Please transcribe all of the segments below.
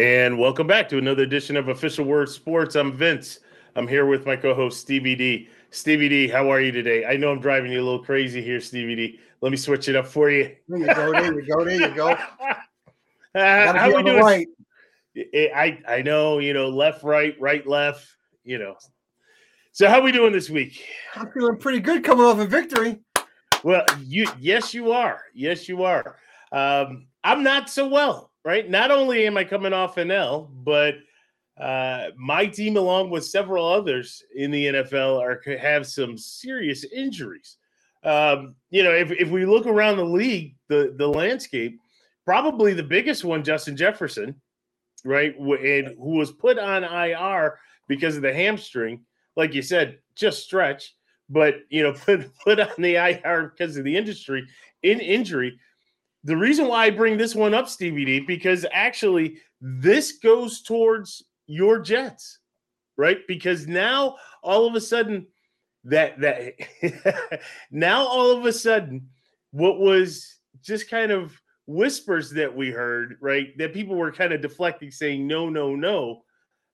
And welcome back to another edition of Official Word Sports. I'm Vince. I'm here with my co-host Stevie D. Stevie D, how are you today? I know I'm driving you a little crazy here, Stevie D. Let me switch it up for you. There you go. There you go. There you go. uh, how we doing? Right. I I know you know left right right left you know. So how we doing this week? I'm feeling pretty good coming off a victory. Well, you yes you are yes you are. Um, I'm not so well, right? Not only am I coming off an L, but uh, my team, along with several others in the NFL, are have some serious injuries. Um, you know, if, if we look around the league, the the landscape, probably the biggest one, Justin Jefferson, right, and who was put on IR because of the hamstring. Like you said, just stretch, but you know, put put on the IR because of the industry in injury. The reason why I bring this one up, Stevie D, because actually this goes towards your Jets, right? Because now all of a sudden that that now all of a sudden what was just kind of whispers that we heard, right? That people were kind of deflecting, saying no, no, no.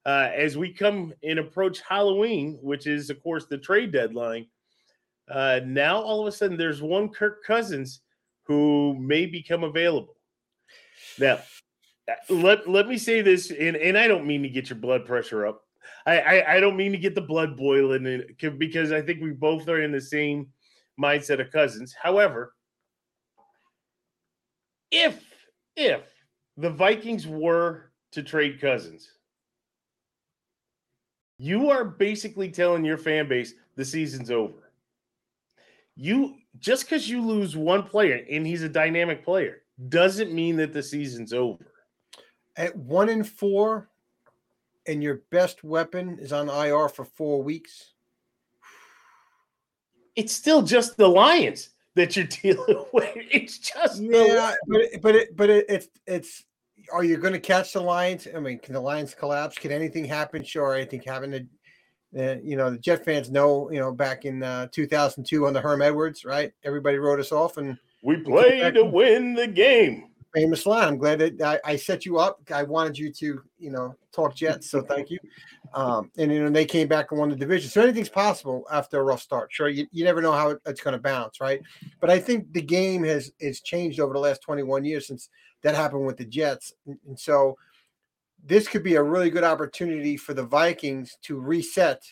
Uh, as we come and approach Halloween, which is of course the trade deadline, uh, now all of a sudden there's one Kirk Cousins who may become available. Now, uh, let let me say this, and, and I don't mean to get your blood pressure up. I, I, I don't mean to get the blood boiling because I think we both are in the same mindset of Cousins. However, if if the Vikings were to trade Cousins, you are basically telling your fan base the season's over. You just because you lose one player and he's a dynamic player doesn't mean that the season's over. At one in four, and your best weapon is on IR for four weeks. It's still just the Lions that you're dealing with. It's just yeah, but it, but it, but it, it's it's. Are you going to catch the Lions? I mean, can the Lions collapse? Can anything happen? Sure, anything happen. Uh, you know, the Jet fans know. You know, back in uh, 2002 on the Herm Edwards, right? Everybody wrote us off, and we played to win the game famous line. I'm glad that I, I, set you up. I wanted you to, you know, talk Jets. So thank you. Um, and you know, they came back and won the division. So anything's possible after a rough start. Sure, you, you never know how it, it's going to bounce, right? But I think the game has has changed over the last 21 years since that happened with the Jets, and, and so this could be a really good opportunity for the Vikings to reset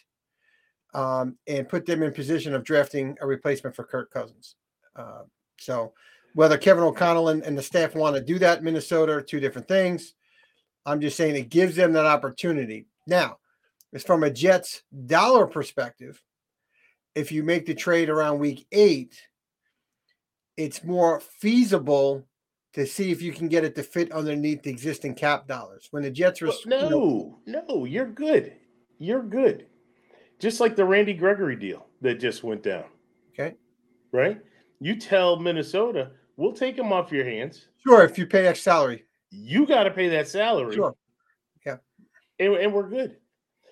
um, and put them in position of drafting a replacement for Kirk Cousins. Uh, so whether Kevin O'Connell and, and the staff want to do that in Minnesota are two different things. I'm just saying it gives them that opportunity. Now, as from a Jets dollar perspective, if you make the trade around week eight, it's more feasible to see if you can get it to fit underneath the existing cap dollars. When the Jets were no, no, you're good. You're good. Just like the Randy Gregory deal that just went down. Okay. Right? You tell Minnesota, We'll take him off your hands. Sure, if you pay X salary. You got to pay that salary. Sure. Yeah. And, and we're good.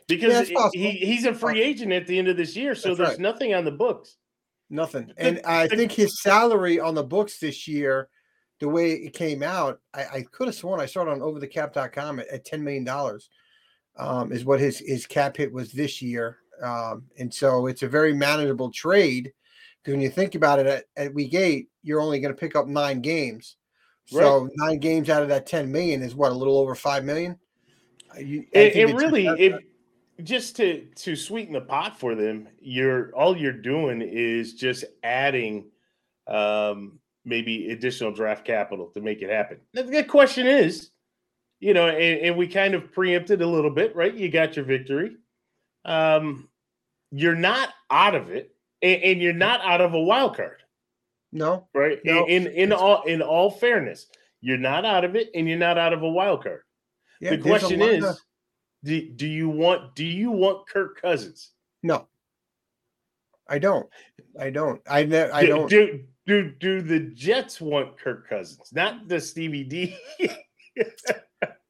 Because yeah, he, he's a free agent at the end of this year, so That's there's right. nothing on the books. Nothing. And I think his salary on the books this year, the way it came out, I, I could have sworn I saw it on overthecap.com at, at $10 million um, is what his, his cap hit was this year. Um, and so it's a very manageable trade because when you think about it, at, at week eight, you're only going to pick up nine games. So right. nine games out of that 10 million is what a little over five million. You, it, it really, if just to to sweeten the pot for them, you're all you're doing is just adding um, maybe additional draft capital to make it happen. The question is, you know, and, and, we kind of preempted a little bit, right? You got your victory. Um, you're not out of it and, and you're not out of a wild card. No, right? No. In in all in all fairness, you're not out of it, and you're not out of a wild card. Yeah, the question is, of... do, do you want do you want Kirk Cousins? No, I don't. I don't. I ne- I don't. Do, do do do the Jets want Kirk Cousins, not the Stevie D?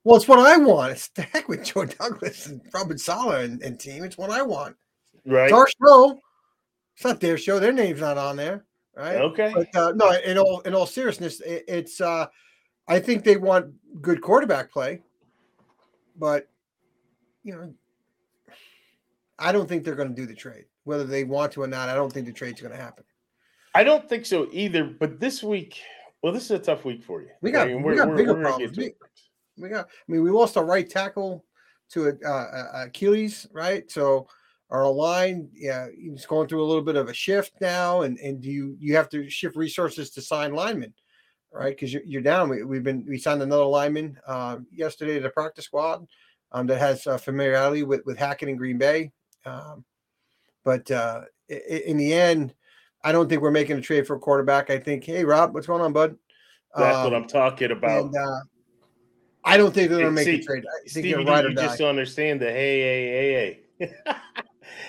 well, it's what I want. It's the heck with Joe Douglas and Robert Saleh and, and team. It's what I want. Right. It's our show. It's not their show. Their name's not on there. Right. Okay. But uh, no, in all in all seriousness, it, it's uh, I think they want good quarterback play. but you know, I don't think they're going to do the trade. Whether they want to or not, I don't think the trade's going to happen. I don't think so either. But this week, well, this is a tough week for you. We got, I mean, we got bigger problems. We, we, got. I mean, we lost our right tackle to a, uh, Achilles, right? So our line, yeah, he's going through a little bit of a shift now, and and do you you have to shift resources to sign linemen, right? Because you're, you're down. We, we've been we signed another lineman uh, yesterday to the practice squad um, that has uh, familiarity with with Hackett and Green Bay. Um, but uh, in the end, I don't think we're making a trade for a quarterback. I think, hey Rob, what's going on, bud? That's um, what I'm talking about. And, uh, I don't think they're going to make see, a trade. I think Stevie, right you just don't understand the hey, hey, hey,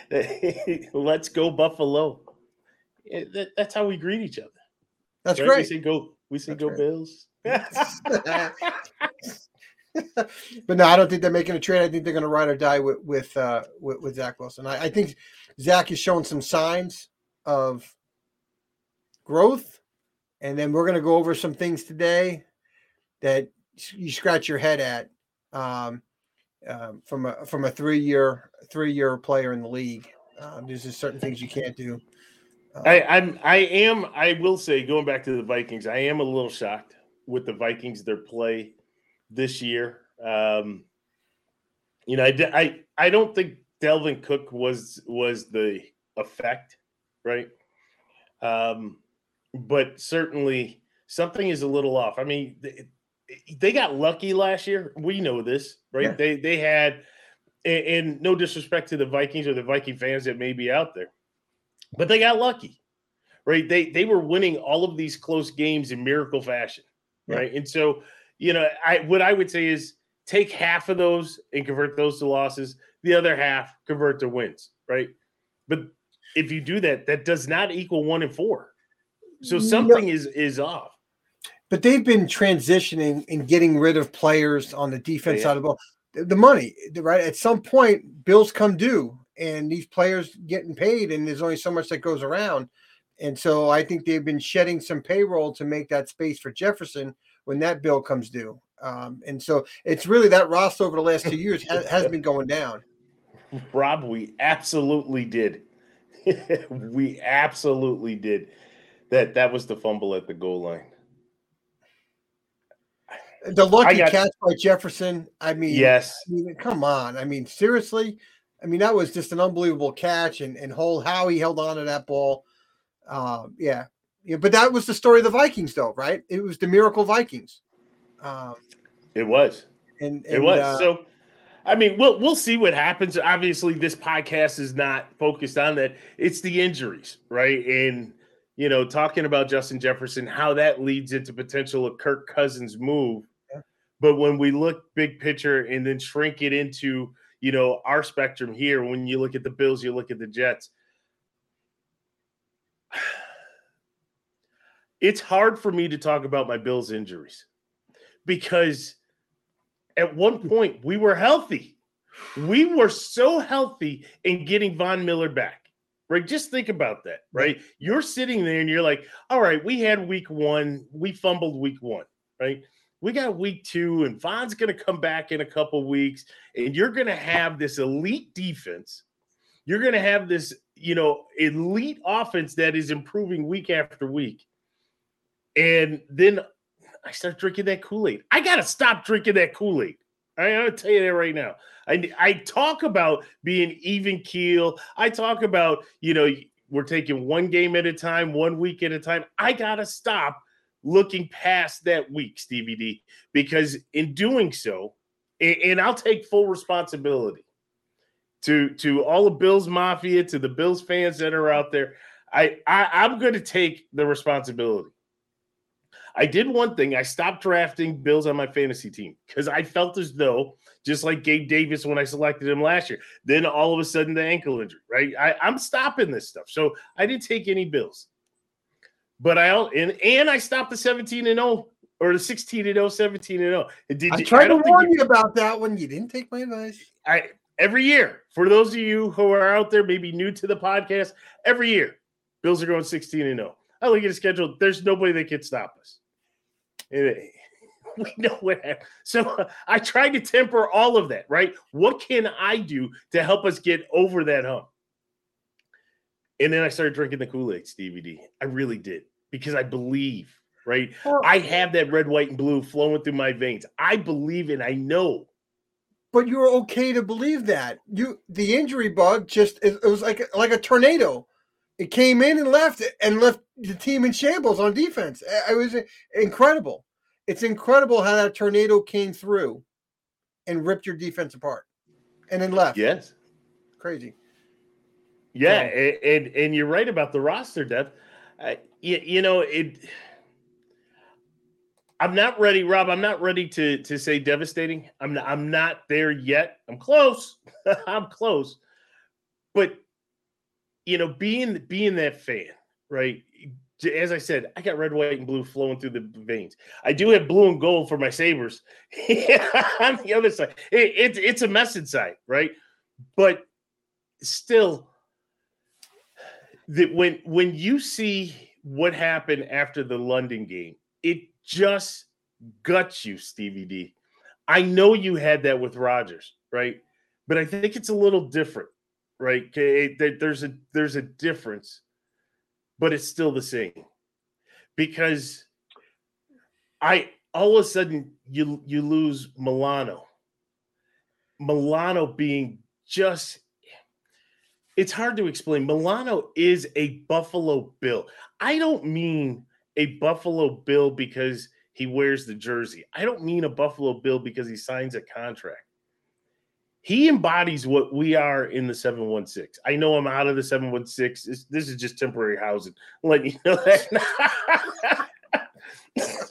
hey. Let's go Buffalo. It, that, that's how we greet each other. That's right? great. We say go. We say that's go Bills. but no, I don't think they're making a trade. I think they're going to ride or die with with uh, with, with Zach Wilson. I, I think Zach has shown some signs of growth, and then we're going to go over some things today that you scratch your head at um, um, from a from a three year three year player in the league. Um, there's just certain things you can't do. Uh, I, I'm I am I will say going back to the Vikings, I am a little shocked with the Vikings their play this year. Um, you know, I, I I don't think Dalvin Cook was was the effect, right? Um, but certainly something is a little off. I mean, they, they got lucky last year. We know this, right? Yeah. They they had, and, and no disrespect to the Vikings or the Viking fans that may be out there, but they got lucky, right? They they were winning all of these close games in miracle fashion, right? Yeah. And so, you know, I what I would say is take half of those and convert those to losses. The other half convert to wins, right? But if you do that, that does not equal one and four. So something no. is is off. But they've been transitioning and getting rid of players on the defense yeah. side of the ball. The, the money, right? At some point, bills come due, and these players getting paid, and there's only so much that goes around. And so I think they've been shedding some payroll to make that space for Jefferson when that bill comes due. Um, and so it's really that roster over the last two years has, has been going down. Rob, we absolutely did. we absolutely did. That that was the fumble at the goal line. The lucky got, catch by Jefferson. I mean, yes. I mean, come on. I mean, seriously. I mean, that was just an unbelievable catch, and and whole how he held on to that ball. Uh, yeah, yeah. But that was the story of the Vikings, though, right? It was the miracle Vikings. Um, it was. And, and it was. Uh, so I mean, we'll we'll see what happens. Obviously, this podcast is not focused on that. It's the injuries, right? And you know, talking about Justin Jefferson, how that leads into potential of Kirk Cousins' move. Yeah. But when we look big picture and then shrink it into, you know, our spectrum here, when you look at the Bills, you look at the Jets. It's hard for me to talk about my Bills injuries because at one point we were healthy. We were so healthy in getting Von Miller back. Right. Just think about that. Right. You're sitting there and you're like, all right, we had week one, we fumbled week one, right? We got week two, and Von's going to come back in a couple weeks, and you're going to have this elite defense. You're going to have this, you know, elite offense that is improving week after week. And then I start drinking that Kool Aid. I got to stop drinking that Kool Aid. I am to tell you that right now. I, I talk about being even keel. I talk about, you know, we're taking one game at a time, one week at a time. I got to stop looking past that week, Stevie D, because in doing so, and, and I'll take full responsibility to to all the Bills Mafia, to the Bills fans that are out there. I, I I'm going to take the responsibility. I did one thing. I stopped drafting Bills on my fantasy team because I felt as though, just like Gabe Davis when I selected him last year, then all of a sudden the ankle injury, right? I, I'm stopping this stuff. So I didn't take any Bills. But I and and I stopped the 17 and 0 or the 16 and 0, 17 and 0. Did I you, tried I to warn you, you about that one. You didn't take my advice. I every year, for those of you who are out there, maybe new to the podcast, every year, Bills are going 16 and 0. I look at the schedule. There's nobody that can stop us. we know what happened. So I tried to temper all of that, right? What can I do to help us get over that hump? And then I started drinking the Kool Aid, Stevie D. I really did because I believe, right? Well, I have that red, white, and blue flowing through my veins. I believe and I know. But you're okay to believe that. You the injury bug just it, it was like like a tornado. It came in and left and left the team in shambles on defense. It was incredible. It's incredible how that tornado came through and ripped your defense apart and then left. Yes. Crazy. Yeah, and, and, and you're right about the roster depth. Uh, you, you know it. I'm not ready, Rob. I'm not ready to to say devastating. I'm not, I'm not there yet. I'm close. I'm close. But you know, being being that fan, right? As I said, I got red, white, and blue flowing through the veins. I do have blue and gold for my Sabres on the other side. It, it, it's a mess inside, right? But still, that when when you see what happened after the London game, it just guts you, Stevie D. I know you had that with Rodgers, right? But I think it's a little different, right? There's a there's a difference, but it's still the same because I all of a sudden you you lose Milano. Milano being just it's hard to explain. Milano is a Buffalo Bill. I don't mean a Buffalo Bill because he wears the jersey. I don't mean a Buffalo Bill because he signs a contract. He embodies what we are in the 716. I know I'm out of the 716. This, is just temporary housing. I'm letting you know that.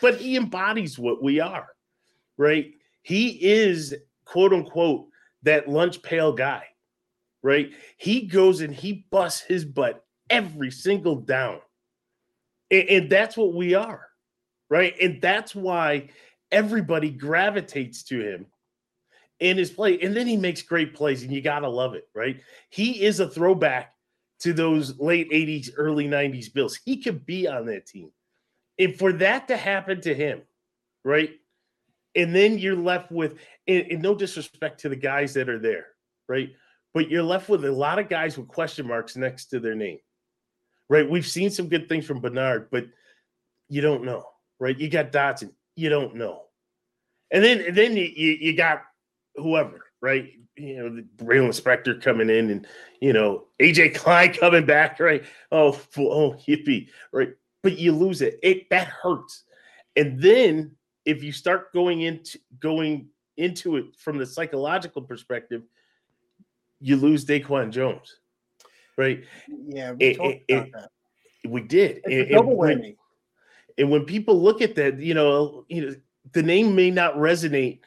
but he embodies what we are, right? He is, quote unquote, that lunch pail guy right? He goes and he busts his butt every single down. And, and, that's what we are, right? And that's why everybody gravitates to him in his play. And then he makes great plays, and you got to love it, right? He is a throwback to those late 80s, early 90s Bills. He could be on that team. And for that to happen to him, right? And then you're left with, and, and no disrespect to the guys that are there, right? but you're left with a lot of guys with question marks next to their name. Right? We've seen some good things from Bernard, but you don't know. Right? You got Dodson, you don't know. And then and then you, you, you got whoever, right? You know, the Baylon Spector coming in and you know, AJ Klein coming back, right? Oh, oh, hippie, right? But you lose it. It that hurts. And then if you start going into going into it from the psychological perspective, you lose Daquan Jones, right? Yeah, we, it, it, it, we did. Double when, and when people look at that, you know, you know, the name may not resonate,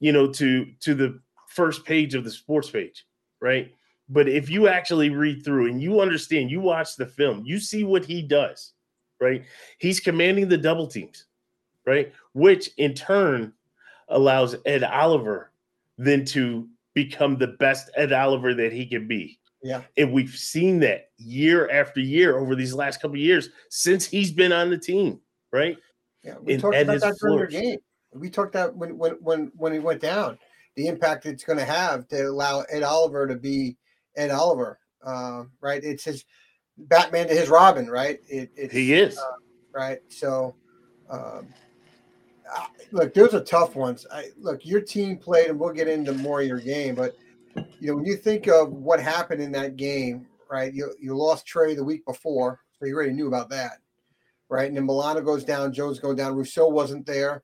you know, to to the first page of the sports page, right? But if you actually read through and you understand, you watch the film, you see what he does, right? He's commanding the double teams, right? Which in turn allows Ed Oliver then to become the best Ed Oliver that he can be. Yeah. And we've seen that year after year over these last couple years since he's been on the team, right? Yeah, we and talked Ed about that during your game. We talked that when when when when he went down, the impact it's going to have to allow Ed Oliver to be Ed Oliver, uh, right? It's his Batman to his Robin, right? It, he is uh, right. So, um, look, those are tough ones. I look, your team played, and we'll get into more of your game, but you know, when you think of what happened in that game, right? You you lost Trey the week before, so you already knew about that, right? And then Milano goes down, Jones going down, Rousseau wasn't there.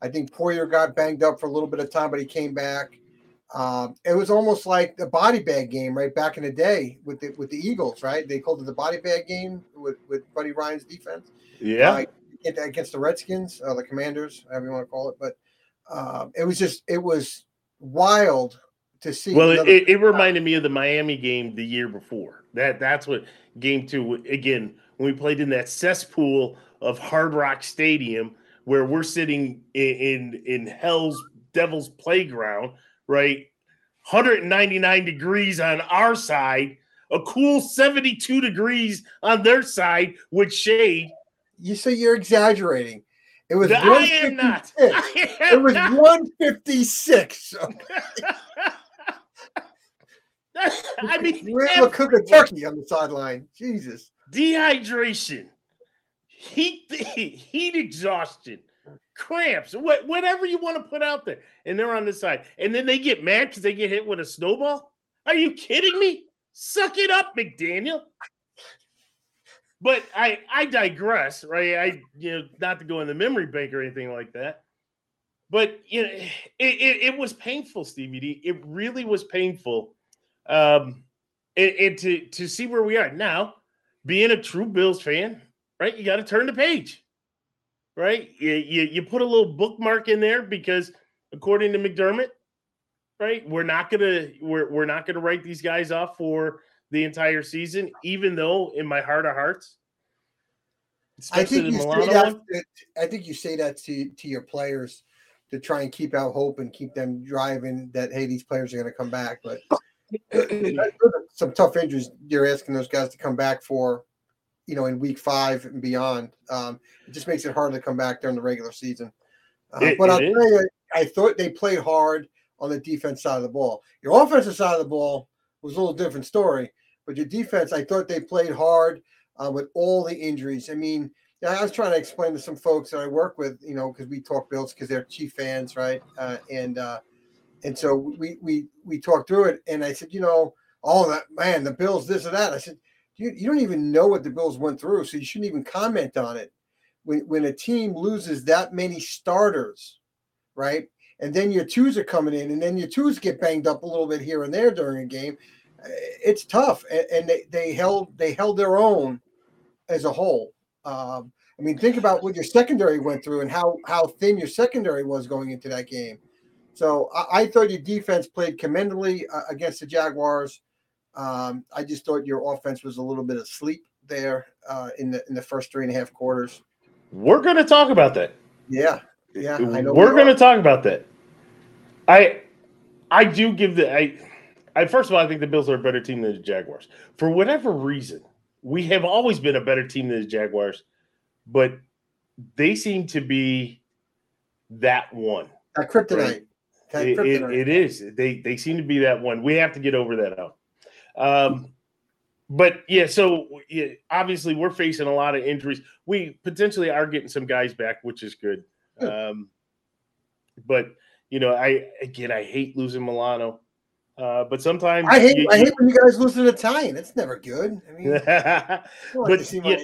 I think Poyer got banged up for a little bit of time, but he came back. Um, it was almost like the body bag game, right back in the day with the with the Eagles, right? They called it the body bag game with with Buddy Ryan's defense. Yeah, uh, against the Redskins, uh, the Commanders, however you want to call it. But um, it was just it was wild to see. Well, it, it, reminded me of the Miami game the year before. That that's what game two again when we played in that cesspool of Hard Rock Stadium where we're sitting in in, in Hell's Devil's Playground, right? 199 degrees on our side, a cool 72 degrees on their side with shade you say you're exaggerating. It was. I am not. I am it was fifty six. I mean, to cook a turkey on the sideline. Jesus. Dehydration, heat, heat exhaustion, cramps, what, whatever you want to put out there, and they're on the side, and then they get mad because they get hit with a snowball. Are you kidding me? Suck it up, McDaniel. But I I digress, right? I you know not to go in the memory bank or anything like that. But you know, it, it, it was painful, Stevie D. It really was painful. Um, and, and to to see where we are now, being a true Bills fan, right? You got to turn the page, right? You, you you put a little bookmark in there because according to McDermott, right, we're not gonna we're we're not gonna write these guys off for the entire season, even though in my heart of hearts, I think you say that. I think you say that to to your players to try and keep out hope and keep them driving that hey these players are going to come back. But some tough injuries you're asking those guys to come back for, you know, in week five and beyond. Um, it just makes it hard to come back during the regular season. Uh, it, but I'll is. tell you, I thought they played hard on the defense side of the ball. Your offensive side of the ball was a little different story, but your defense, I thought they played hard uh, with all the injuries. I mean, I was trying to explain to some folks that I work with, you know, because we talk Bills because they're chief fans, right? Uh, and uh, and so we we we talked through it, and I said, you know, all that man, the Bills, this or that. I said, you, you don't even know what the Bills went through, so you shouldn't even comment on it. When when a team loses that many starters, right? And then your twos are coming in, and then your twos get banged up a little bit here and there during a game. Eh, it's tough, and, and they, they held they held their own as a whole. Um, I mean, think about what your secondary went through and how how thin your secondary was going into that game. So I, I thought your defense played commendably uh, against the Jaguars. Um, I just thought your offense was a little bit asleep there uh, in the in the first three and a half quarters. We're going to talk about that. Yeah, yeah, I know. We're we going to talk about that. I I do give the I. I first of all, I think the Bills are a better team than the Jaguars. For whatever reason, we have always been a better team than the Jaguars, but they seem to be that one. A kryptonite. Right? It, it, it is. They they seem to be that one. We have to get over that out. Um, but yeah, so yeah, obviously we're facing a lot of injuries. We potentially are getting some guys back, which is good. Um, but you know, I again I hate losing Milano. Uh, but sometimes I hate you, I hate when you guys lose an Italian. It's never good. I mean, but yeah,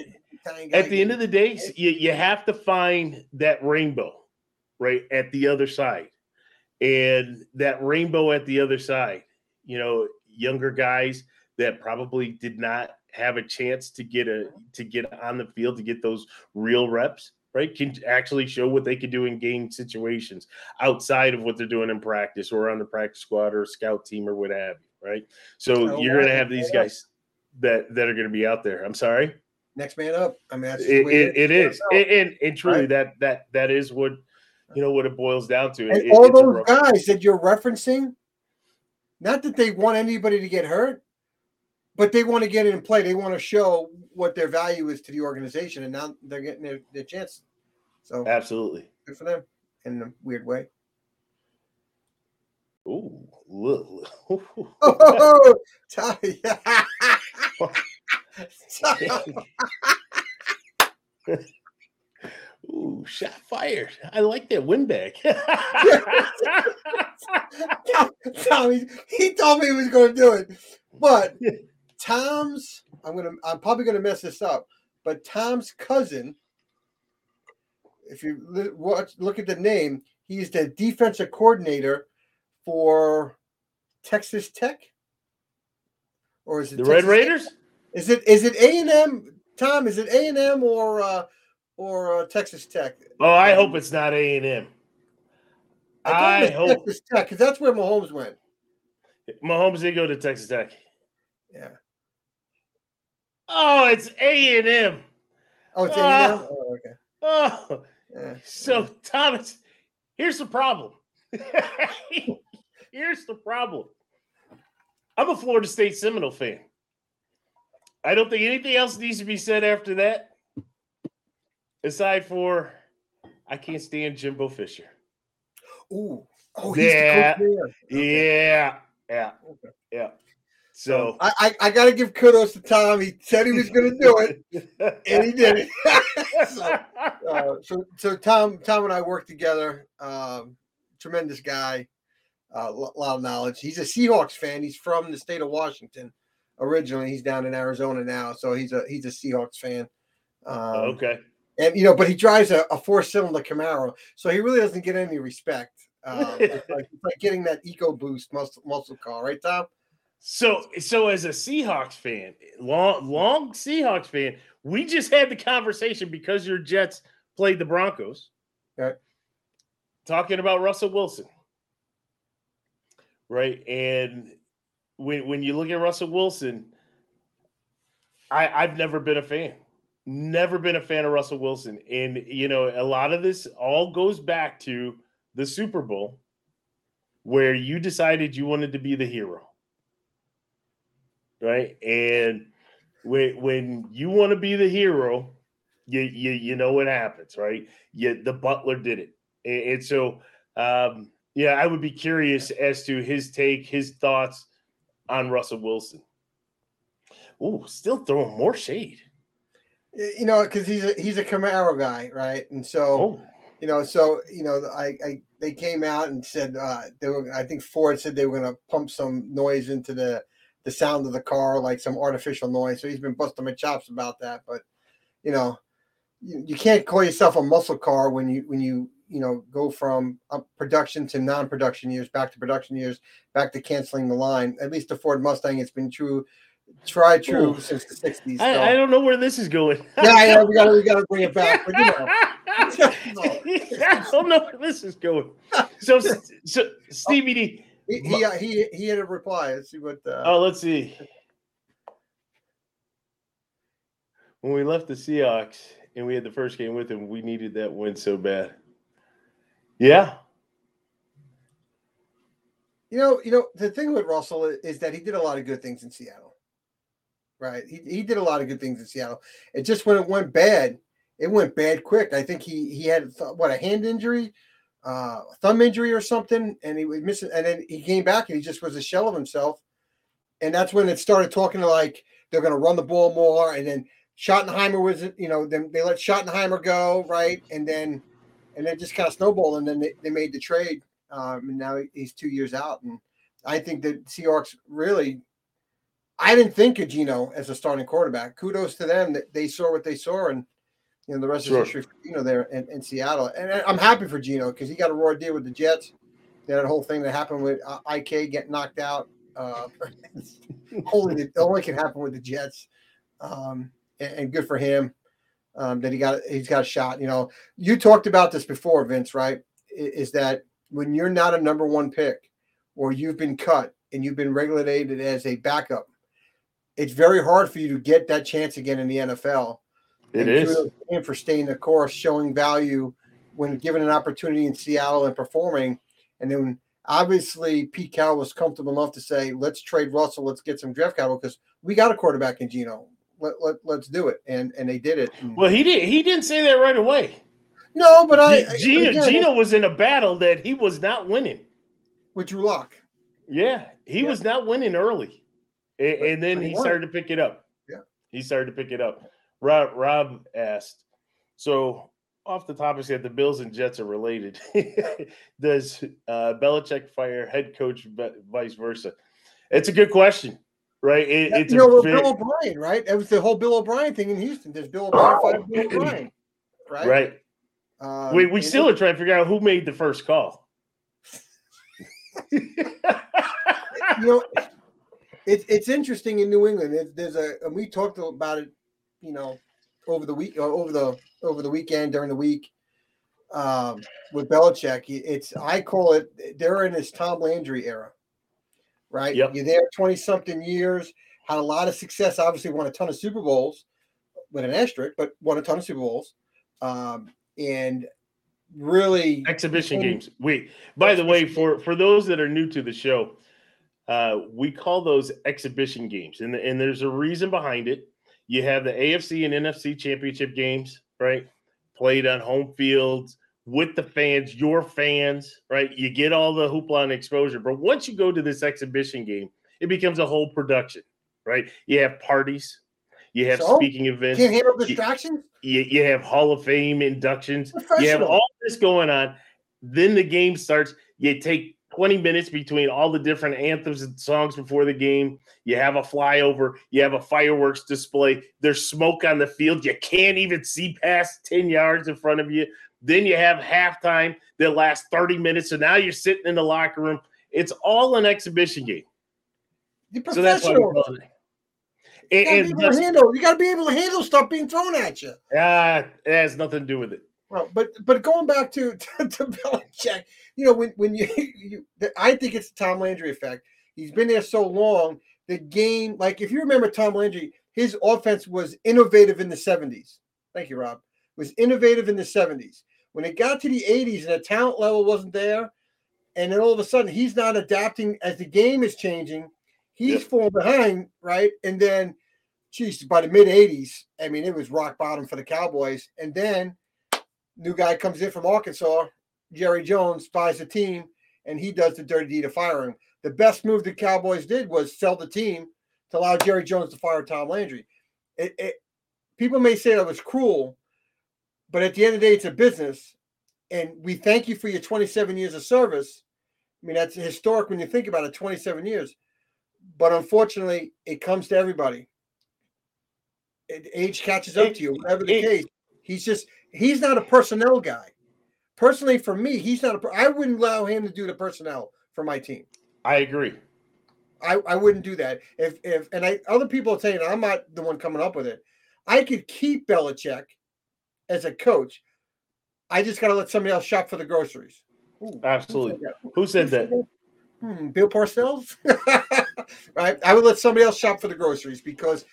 at the end of the day, you, you have to find that rainbow right at the other side and that rainbow at the other side, you know, younger guys that probably did not have a chance to get a to get on the field to get those real reps, right? Can actually show what they can do in game situations outside of what they're doing in practice or on the practice squad or scout team or what have you, right? So oh, you're going to have these guys that that are going to be out there. I'm sorry. Next man up. I mean, it, it, it is, and, and, and truly right. that that that is what you know what it boils down to. And it, all those guys that you're referencing, not that they want anybody to get hurt, but they want to get in play. They want to show what their value is to the organization, and now they're getting their, their chance. So absolutely good for them in a weird way. Ooh, oh, Ooh, shot fired. I like that win back. Tommy, he told me he was going to do it. But Tom's, I'm going to, I'm probably going to mess this up, but Tom's cousin, if you watch, look at the name, he's the defensive coordinator for Texas Tech. Or is it the Texas Red Raiders? Tech? Is it is it A and M? Tom, is it A and M or uh, or uh, Texas Tech? Oh, I um, hope it's not A and M. I, I hope Texas Tech because that's where Mahomes went. Mahomes did go to Texas Tech. Yeah. Oh, it's A and M. Oh, it's A and M. Ah. Oh, okay. Oh, yeah. so Thomas, here's the problem. here's the problem. I'm a Florida State Seminole fan. I don't think anything else needs to be said after that aside for I can't stand Jimbo Fisher. Ooh. Oh, yeah. Yeah. Yeah. Okay. Yeah. So I, I, I got to give kudos to Tom. He said he was going to do it, and he did it. so, uh, so, so Tom Tom and I worked together. Um, tremendous guy, a uh, lot of knowledge. He's a Seahawks fan. He's from the state of Washington originally. He's down in Arizona now, so he's a he's a Seahawks fan. Um, okay. And you know, but he drives a, a four cylinder Camaro, so he really doesn't get any respect. Um, it's, like, it's like getting that EcoBoost muscle muscle car, right, Tom? So, so as a Seahawks fan, long long Seahawks fan, we just had the conversation because your Jets played the Broncos. Right. Talking about Russell Wilson. Right. And when when you look at Russell Wilson, I, I've never been a fan. Never been a fan of Russell Wilson. And you know, a lot of this all goes back to the Super Bowl where you decided you wanted to be the hero right? And when when you want to be the hero, you you you know what happens, right? You the butler did it, and, and so um, yeah, I would be curious as to his take, his thoughts on Russell Wilson. Oh, still throwing more shade. You know, because he's a he's a Camaro guy, right? And so, oh. you know, so you know, I, I they came out and said uh, they were. I think Ford said they were going to pump some noise into the the sound of the car, like some artificial noise. So he's been busting my chops about that. But you know, you, you can't call yourself a muscle car when you when you you know go from production to non-production years, back to production years, back to canceling the line. At least the Ford Mustang, it's been true. Try true Ooh. since the '60s. I, so. I, don't know where this is going. yeah, yeah, we got we got to bring it back, but you know. I don't know where this is going. So, so Stevie D, he he, uh, he, he had a reply. Let's see what. Uh, oh, let's see. When we left the Seahawks and we had the first game with them, we needed that win so bad. Yeah. You know, you know the thing with Russell is that he did a lot of good things in Seattle. Right, he, he did a lot of good things in Seattle. It just when it went bad, it went bad quick. I think he he had what a hand injury uh, thumb injury or something, and he was missing. And then he came back and he just was a shell of himself. And that's when it started talking like they're going to run the ball more. And then Schottenheimer was, you know, then they let Schottenheimer go, right? And then, and then just kind of snowballed. And then they, they made the trade. Um, and now he's two years out. And I think that Seahawks really, I didn't think of Geno as a starting quarterback. Kudos to them that they saw what they saw and you know, the rest sure. of history for Geno there in, in Seattle. And I'm happy for Geno because he got a raw deal with the Jets. That whole thing that happened with uh, IK getting knocked out. Uh, only, only can happen with the Jets. Um, and, and, good for him um, that he got he's got a shot. You know, you talked about this before, Vince. Right? Is that when you're not a number one pick, or you've been cut and you've been regulated as a backup, it's very hard for you to get that chance again in the NFL it is. Him for staying the course, showing value when given an opportunity in Seattle and performing. And then obviously Pete Carroll was comfortable enough to say, let's trade Russell, let's get some draft capital because we got a quarterback in Geno. Let, let, let's do it. And and they did it. And, well, he did he didn't say that right away. No, but I Geno, again, Geno was in a battle that he was not winning. With Drew Lock. Yeah, he yeah. was not winning early. And, and then he, started to pick it up. Yeah. He started to pick it up. Rob, Rob asked, so off the topic of his the Bills and Jets are related. Does uh, Belichick fire head coach, vice versa? It's a good question, right? It, it's you know, Bill O'Brien, right? It was the whole Bill O'Brien thing in Houston. There's Bill O'Brien fired Bill O'Brien, right? Right. Um, we we still are trying to figure out who made the first call. you know, it's it's interesting in New England. there's a, and we talked about it you know, over the week or over the over the weekend during the week um, with Belichick. It's I call it they're in this Tom Landry era, right? Yep. You're there twenty something years, had a lot of success. Obviously, won a ton of Super Bowls with an asterisk, but won a ton of Super Bowls, um, and really exhibition games. Wait, by the way, for for those that are new to the show. Uh, we call those exhibition games, and, and there's a reason behind it you have the AFC and NFC championship games, right? Played on home fields with the fans, your fans, right? You get all the hoopla and exposure. But once you go to this exhibition game, it becomes a whole production, right? You have parties, you have so, speaking events. Can't handle distractions. You, you, have Hall of Fame inductions. You have all this going on. Then the game starts. You take 20 minutes between all the different anthems and songs before the game. You have a flyover. You have a fireworks display. There's smoke on the field. You can't even see past 10 yards in front of you. Then you have halftime that lasts 30 minutes. So now you're sitting in the locker room. It's all an exhibition game. So that's what and, you, gotta handle, you gotta be able to handle stuff being thrown at you. Yeah, uh, it has nothing to do with it. Well, but but going back to to, to Belichick, you know when when you, you I think it's the Tom Landry effect. He's been there so long. The game, like if you remember Tom Landry, his offense was innovative in the '70s. Thank you, Rob. Was innovative in the '70s. When it got to the '80s and the talent level wasn't there, and then all of a sudden he's not adapting as the game is changing He's yep. falling behind, right? And then, geez, by the mid 80s, I mean, it was rock bottom for the Cowboys. And then, new guy comes in from Arkansas, Jerry Jones buys the team, and he does the dirty deed of firing. The best move the Cowboys did was sell the team to allow Jerry Jones to fire Tom Landry. It, it, people may say that was cruel, but at the end of the day, it's a business. And we thank you for your 27 years of service. I mean, that's historic when you think about it 27 years but unfortunately, it comes to everybody. It, age catches up to you, whatever the case. He's just he's not a personnel guy. Personally, for me, he's not a. I wouldn't allow him to do the personnel for my team. I agree. I, I wouldn't do that. If if and I other people are saying I'm not the one coming up with it. I could keep Belichick as a coach. I just got to let somebody else shop for the groceries. Ooh, Absolutely. Who said that? Who said that? Hmm, Bill Parcells? right? I would let somebody else shop for the groceries because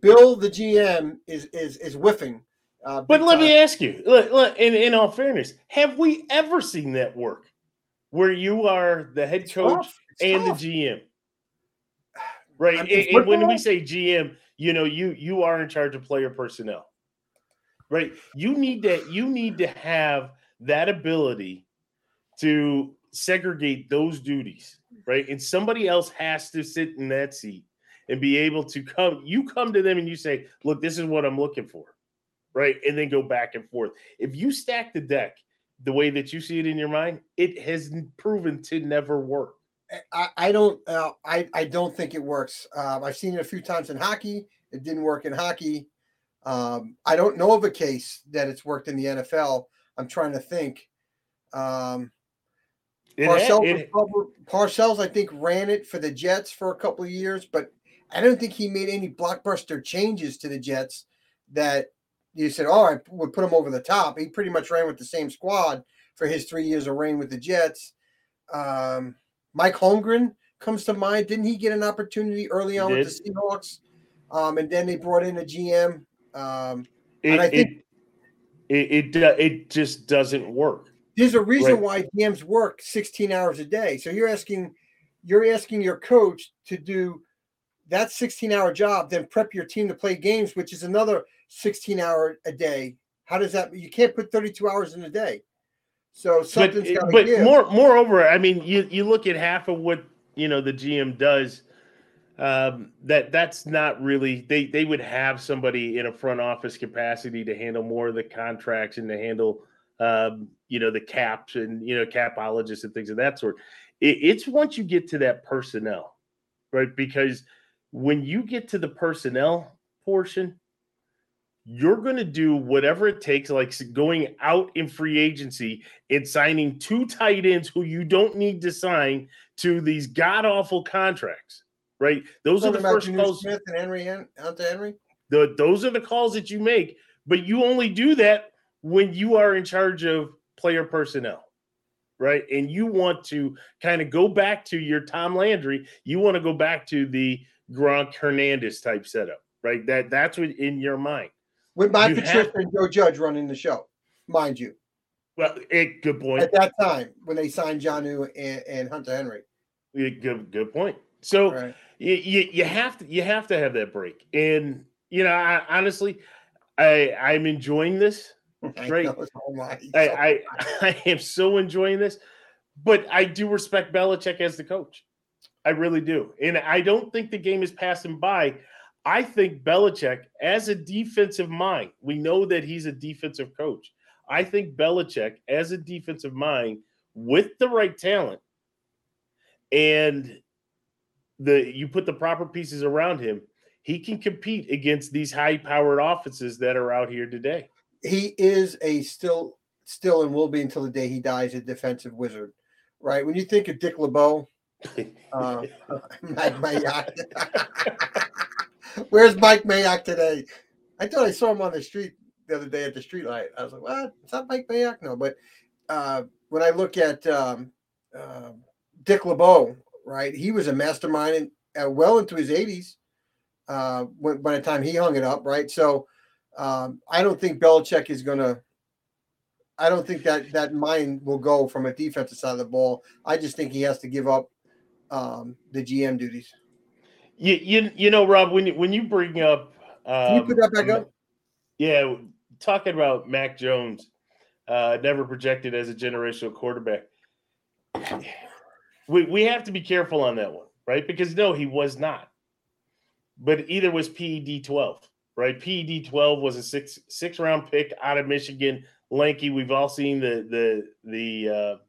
Bill, the GM, is is is whiffing. Uh, but let me ask you, look, look, in, in all fairness, have we ever seen that work where you are the head coach and tough. the GM? Right. and, and when we say GM, you know, you you are in charge of player personnel. Right. You need that, you need to have that ability to segregate those duties, right? And somebody else has to sit in that seat and be able to come. You come to them and you say, "Look, this is what I'm looking for," right? And then go back and forth. If you stack the deck the way that you see it in your mind, it has proven to never work. I, I don't. Uh, I I don't think it works. Um, I've seen it a few times in hockey. It didn't work in hockey. Um, I don't know of a case that it's worked in the NFL. I'm trying to think. Um, Parcells, Parcells, I think, ran it for the Jets for a couple of years, but I don't think he made any blockbuster changes to the Jets that you said, "Oh, I would put him over the top." He pretty much ran with the same squad for his three years of reign with the Jets. Um, Mike Holmgren comes to mind. Didn't he get an opportunity early on with the Seahawks? Um, and then they brought in a GM. Um, it, and I think it, it, it it just doesn't work. There's a reason right. why GMs work 16 hours a day. So you're asking you're asking your coach to do that 16 hour job, then prep your team to play games, which is another 16 hour a day. How does that you can't put 32 hours in a day? So something's got to But give. more moreover, I mean, you you look at half of what you know the GM does. Um, that that's not really they they would have somebody in a front office capacity to handle more of the contracts and to handle um, you know, the caps and, you know, capologists and things of that sort. It, it's once you get to that personnel, right? Because when you get to the personnel portion, you're going to do whatever it takes, like going out in free agency and signing two tight ends who you don't need to sign to these god awful contracts, right? Those are the first calls. Smith and Henry, out to Henry. The, those are the calls that you make, but you only do that when you are in charge of player personnel, right? And you want to kind of go back to your Tom Landry, you want to go back to the Gronk Hernandez type setup, right? That that's what in your mind. With Mike Patricia and Joe Judge running the show, mind you. Well, it, good point. At that time, when they signed Jonnu and, and Hunter Henry. Yeah, good, good point. So right. you, you, you have to you have to have that break, and you know, I, honestly, I I'm enjoying this Right. I, I, I am so enjoying this, but I do respect Belichick as the coach. I really do. And I don't think the game is passing by. I think Belichick, as a defensive mind, we know that he's a defensive coach. I think Belichick, as a defensive mind, with the right talent, and the you put the proper pieces around him, he can compete against these high-powered offenses that are out here today. He is a still, still, and will be until the day he dies, a defensive wizard, right? When you think of Dick LeBeau, uh, Mike Mayock. Where's Mike Mayock today? I thought I saw him on the street the other day at the street light. I was like, what? Is that Mike Mayock? No, but uh, when I look at um, uh, Dick LeBeau, right, he was a mastermind in, uh, well into his 80s uh, when, by the time he hung it up, right? So um, I don't think Belichick is going to. I don't think that that mind will go from a defensive side of the ball. I just think he has to give up um, the GM duties. You, you you know, Rob, when you when you bring up, um, Can you put that back up? Yeah, talking about Mac Jones, uh, never projected as a generational quarterback. We we have to be careful on that one, right? Because no, he was not. But either was TB twelve, right? TB twelve was a six six round pick out of Michigan, lanky. We've all seen the the the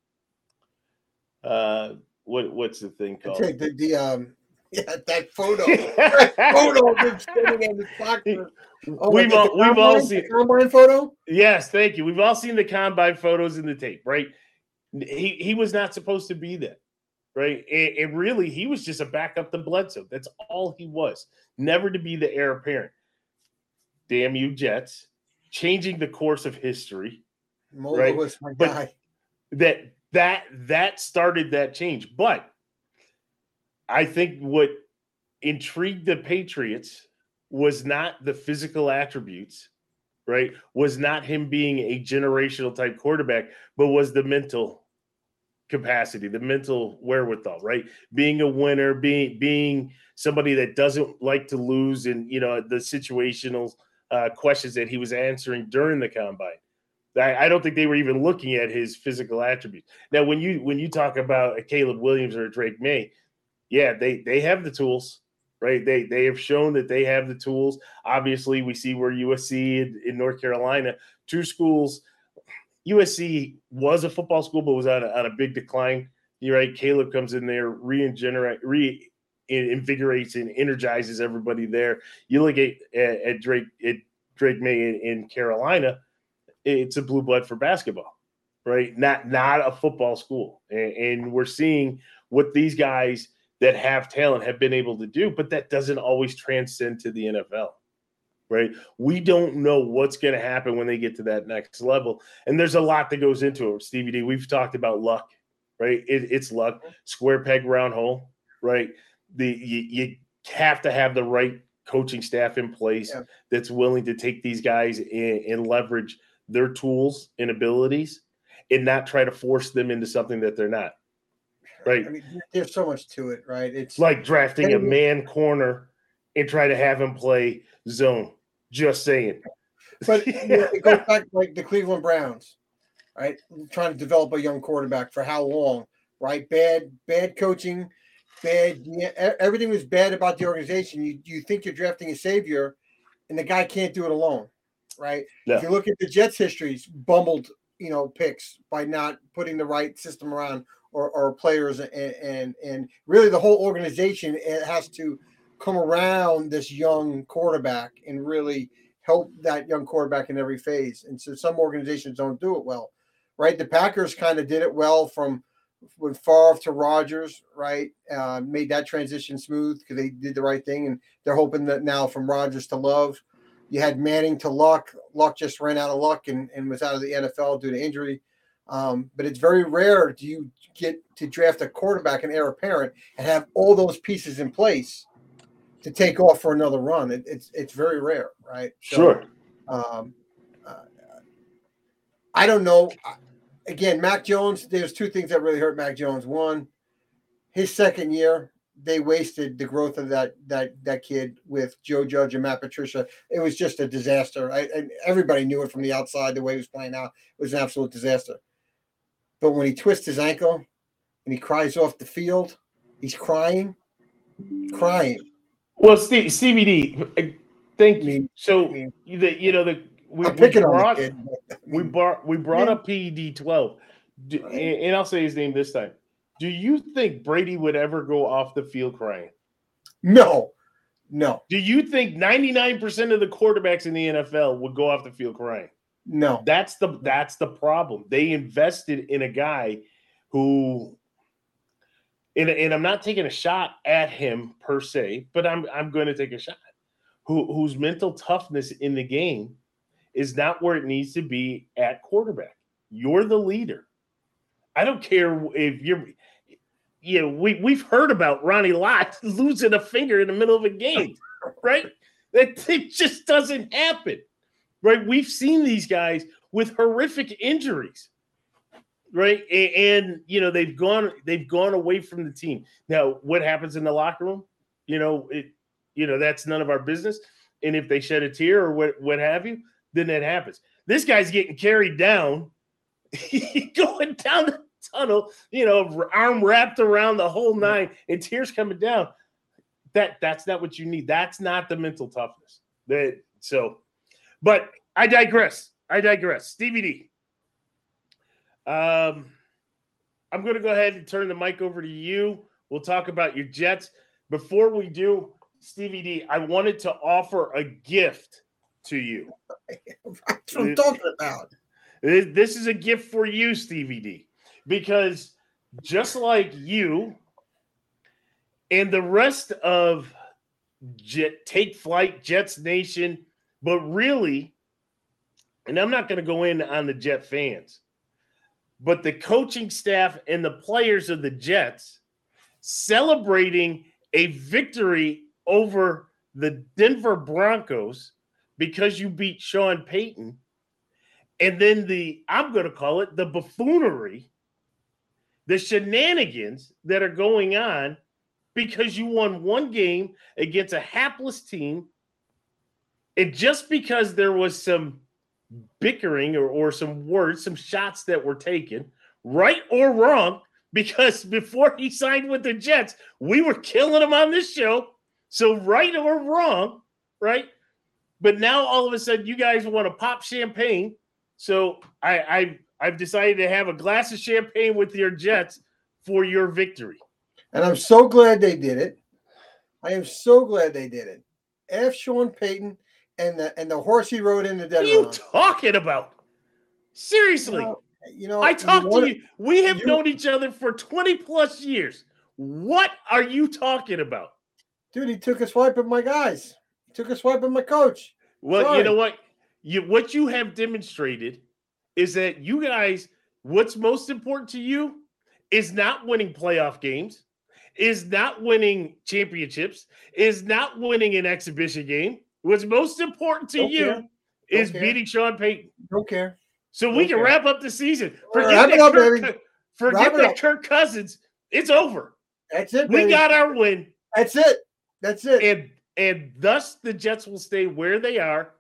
uh, uh, what what's the thing called? The, the um yeah, that photo. that photo of him standing in the boxer. Oh, we've all we've all seen combine photo. Yes, thank you. We've all seen the combine photos in the tape, right? He he was not supposed to be there, right? And, and really, he was just a backup to Bledsoe. That's all he was. Never to be the heir apparent. Damn you, Jets! Changing the course of history. Right? was my but guy. That that that started that change, but I think what intrigued the Patriots was not the physical attributes, right? Was not him being a generational type quarterback, but was the mental capacity, the mental wherewithal, right? Being a winner, being being somebody that doesn't like to lose, and you know the situational uh, questions that he was answering during the combine. I, don't think they were even looking at his physical attributes. Now, when you when you talk about a Caleb Williams or a Drake Maye, yeah, they they have the tools, right? They they have shown that they have the tools. Obviously, we see where USC in, in North Carolina, two schools. USC was a football school, but was on a, on a big decline. You're right. Caleb comes in there, reinvigorate, reinvigorates, and energizes everybody there. You look at, at, at Drake at Drake Maye in, in Carolina, it's a blue blood for basketball, right? Not not a football school, and, and we're seeing what these guys that have talent have been able to do, but that doesn't always transcend to the NFL. Right. We don't know what's going to happen when they get to that next level. And there's a lot that goes into it. Stevie D, we've talked about luck, right? It, it's luck, square peg, round hole, right? The you, you have to have the right coaching staff in place yeah. that's willing to take these guys and, and leverage their tools and abilities and not try to force them into something that they're not. Right. I mean, there's so much to it, right? It's like drafting a man corner and try to have him play zone. Just saying. But you know, it goes back like the Cleveland Browns, right? Trying to develop a young quarterback for how long, right? Bad, bad coaching, bad. Everything was bad about the organization. You you think you're drafting a savior, and the guy can't do it alone, right? If you look at the Jets' histories, bumbled, you know, picks by not putting the right system around or, or players and, and and really the whole organization it has to come around this young quarterback and really help that young quarterback in every phase. And so some organizations don't do it well, right? The Packers kind of did it well from when Favre to Rodgers, right? Uh, made that transition smooth because they did the right thing, and they're hoping that now from Rodgers to Love, you had Manning to Luck. Luck just ran out of luck and, and was out of the NFL due to injury. Um, but it's very rare do you get to draft a quarterback and heir apparent and have all those pieces in place to take off for another run. It, it's it's very rare, right? So, sure. Um, uh, I don't know. Again, Mac Jones. There's two things that really hurt Mac Jones. One, his second year, they wasted the growth of that that that kid with Joe Judge and Matt Patricia. It was just a disaster. I, and everybody knew it from the outside. The way he was playing out it was an absolute disaster. But when he twists his ankle and he cries off the field, he's crying, crying. Well, Steve, CBD, thank you. So the you know the we, we brought, on the kid. we brought we brought up TB twelve, Do- and, and I'll say his name this time. Do you think Brady would ever go off the field crying? no, no, Do you think ninety nine percent of the quarterbacks in the NFL would go off the field crying? No. That's the that's the problem. They invested in a guy who and, and I'm not taking a shot at him per se, but I'm I'm going to take a shot. Who whose mental toughness in the game is not where it needs to be at quarterback. You're the leader. I don't care if you're you know, we we've heard about Ronnie Lott losing a finger in the middle of a game, right? That it just doesn't happen right? We've seen these guys with horrific injuries, right? A- And, you know they've gone they've gone away from the team. Now, what happens in the locker room? You know, it you know that's none of our business. And if they shed a tear or what what have you, then that happens. This guy's getting carried down, going down the tunnel, you know, arm wrapped around the whole nine, and tears coming down. That that's not what you need. That's not the mental toughness. That so but I digress. I digress. Stevie D. Um, I'm going to go ahead and turn the mic over to you. We'll talk about your Jets. Before we do, Stevie D, I wanted to offer a gift to you. That's what I'm talking about. This is a gift for you, Stevie D, because just like you and the rest of Jet Take Flight, Jets Nation, but really, and I'm not going to go in on the Jet fans, but the coaching staff and the players of the Jets celebrating a victory over the Denver Broncos because you beat Sean Payton and then the I'm going to call it the buffoonery, the shenanigans that are going on because you won one game against a hapless team, and just because there was some bickering or, or some words, some shots that were taken, right or wrong, because before he signed with the Jets, we were killing him on this show. So right or wrong, right? But now all of a sudden you guys want to pop champagne. So I, I I've decided to have a glass of champagne with your Jets for your victory. And I'm so glad they did it. I am so glad they did it. F. Sean Payton and the and the horse he rode into What are you talking about? Seriously. You know, you know, I you talked wanna- to you. We have you- known each other for 20 plus years. What are you talking about? dude. He took a swipe at my guys. He took a swipe at my coach. Well, Sorry. you know what? You what you have demonstrated is that you guys, what's most important to you is not winning playoff games, is not winning championships, is not winning an exhibition game. What's most important to Don't you care. is beating Sean Payton. Don't care. So we Don't can care. wrap up the season. Forget that up, Kirk, baby. forget that. Kirk Cousins. It's over. That's it. We baby. got our win. That's it. That's it. and and thus the Jets will stay where they are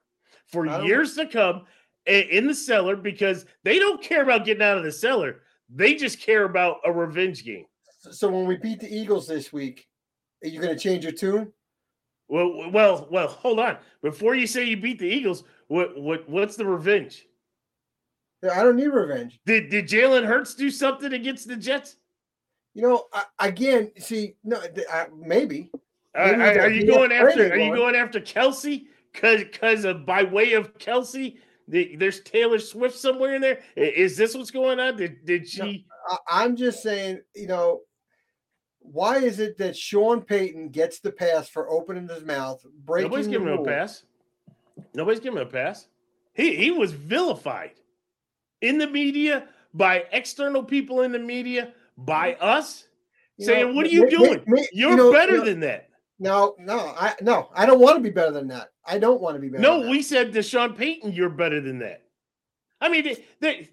for years to come in the cellar because they don't care about getting out of the cellar. They just care about a revenge game. so when we beat the Eagles this week, are you going to change your tune? Well, well, well. Hold on. Before you say you beat the Eagles, what what what's the revenge? I don't need revenge. Did did Jalen Hurts do something against the Jets? You know, I, again, see, no, I, maybe. Are, Maybe are- are you going after? Are you going. after Kelce? Cause because of by way of Kelce, the, there's Taylor Swift somewhere in there. Is this what's going on? Did did she? I, I'm just saying, you know, why is it that Sean Payton gets the pass for opening his mouth, breaking Nobody's giving him a pass. Nobody's giving him a pass. He he was vilified in the media by external people in the media by us You saying, know, "What are you ma- doing? ma- you You're know- better you know- than that." No, no, I no, I don't want to be better than that. I don't want to be better. No, we said to Sean Payton, "You're better than that." I mean, they, they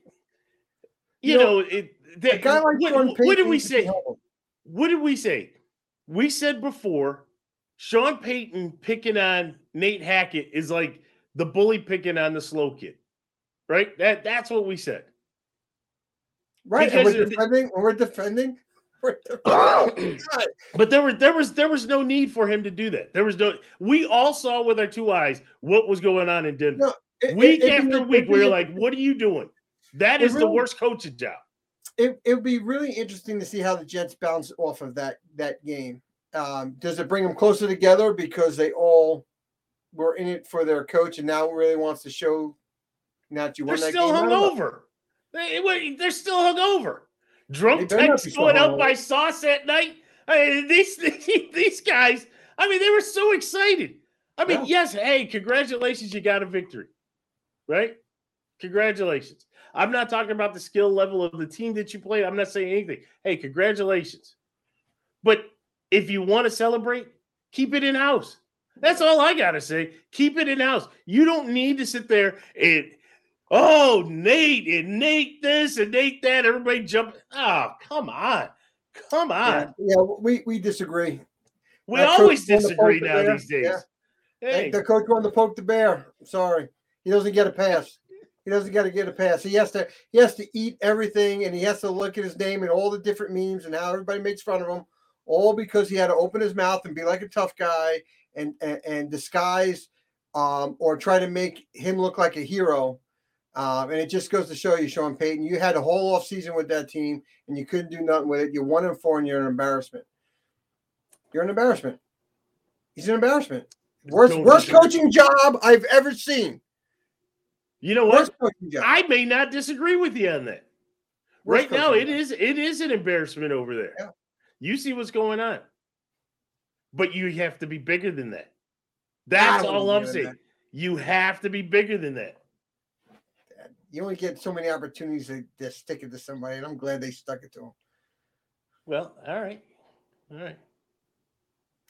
you, You know, know, it, they, a guy like what, Sean what did we say? Be humble. What did we say? we said before, Sean Payton picking on Nate Hackett is like the bully picking on the slow kid, right? That that's what we said. Right. And we're defending. When we're defending. We're defending. but there was there was there was no need for him to do that. There was no. We all saw with our two eyes what was going on in Denver. No, it, week it, after it, week, we were like, "What are you doing?" That is really, the worst coaching job. It it would be really interesting to see how the Jets bounce off of that that game. Um, does it bring them closer together because they all were in it for their coach and now really wants to show that you won They're that still game? hungover. They, they're still hungover. Drunk texts going out by Sauce at night. I mean, these, these guys, I mean, they were so excited. I mean, yeah. yes, hey, congratulations, you got a victory, right? Congratulations. I'm not talking about the skill level of the team that you played. I'm not saying anything. Hey, congratulations. But if you want to celebrate, keep it in house. That's all I got to say. Keep it in house. You don't need to sit there and oh, Nate and Nate this and Nate that. Everybody jump. Oh, come on. Come on. Yeah, yeah we, we disagree. We uh, always disagree now the these days. Yeah. Hey. The coach wanted to poke the bear. sorry. He doesn't get a pass. He doesn't get to get a pass. He has to he has to eat everything and he has to look at his name and all the different memes and how everybody makes fun of him, all because he had to open his mouth and be like a tough guy and and, and disguise um, or try to make him look like a hero um, and it just goes to show you, Sean Payton, you had a whole off season with that team and you couldn't do nothing with it. You're one and four and you're an embarrassment. You're an embarrassment. He's an embarrassment. Worst, worst coaching job I've ever seen. You know what? I may not disagree with you on that. Worst right now, it is it is an embarrassment over there. Yeah. You see what's going on. But you have to be bigger than that. That's all I'm saying. You have to be bigger than that you only get so many opportunities to, to stick it to somebody, and I'm glad they stuck it to him. Well, all right, all right.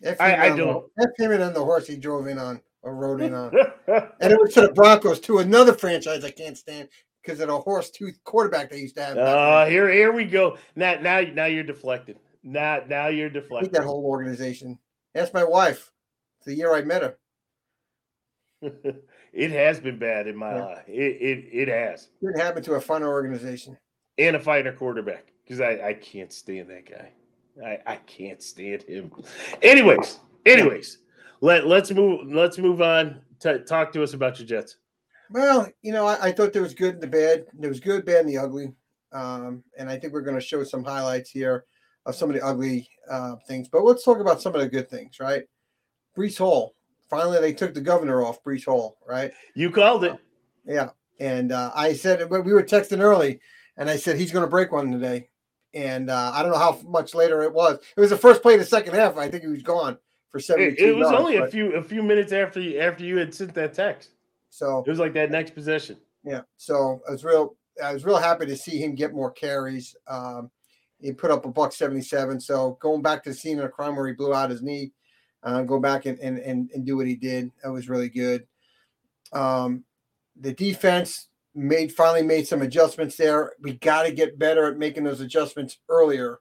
F I, I don't. F him and on the horse he drove in on in on, and it was to the Broncos to another franchise I can't stand because of the horse tooth quarterback they used to have. Uh, here, here we go. Now, now, now you're deflected. Now, now you're deflected. that whole organization. That's my wife. It's The year I met her. It has been bad in my yeah. life. It, it it has. It happened to a fun organization and a fighter quarterback because I I can't stand that guy. I I can't stand him. Anyways, anyways, let let's move let's move on. to talk to us about your Jets. Well, you know, I, I, thought there was good and the bad. There was good, bad, and the ugly. Um, and I think we're going to show some highlights here of some of the ugly uh, things. But let's talk about some of the good things, right? Breece Hall, finally they took the governor off Breece Hall, right? You called it. Yeah. And uh, I said, we were texting early, and I said, he's going to break one today. And uh, I don't know how much later it was. It was the first play of the second half. I think he was gone for 72 It, it was only but, a few a few minutes after you, after you had sent that text. So it was like that next possession. Yeah. So I was real I was real happy to see him get more carries. Um, he put up a buck 77. So going back to the scene of the crime where he blew out his knee, uh, go back and, and, and, and do what he did. That was really good. Um, the defense made finally made some adjustments there. We got to get better at making those adjustments earlier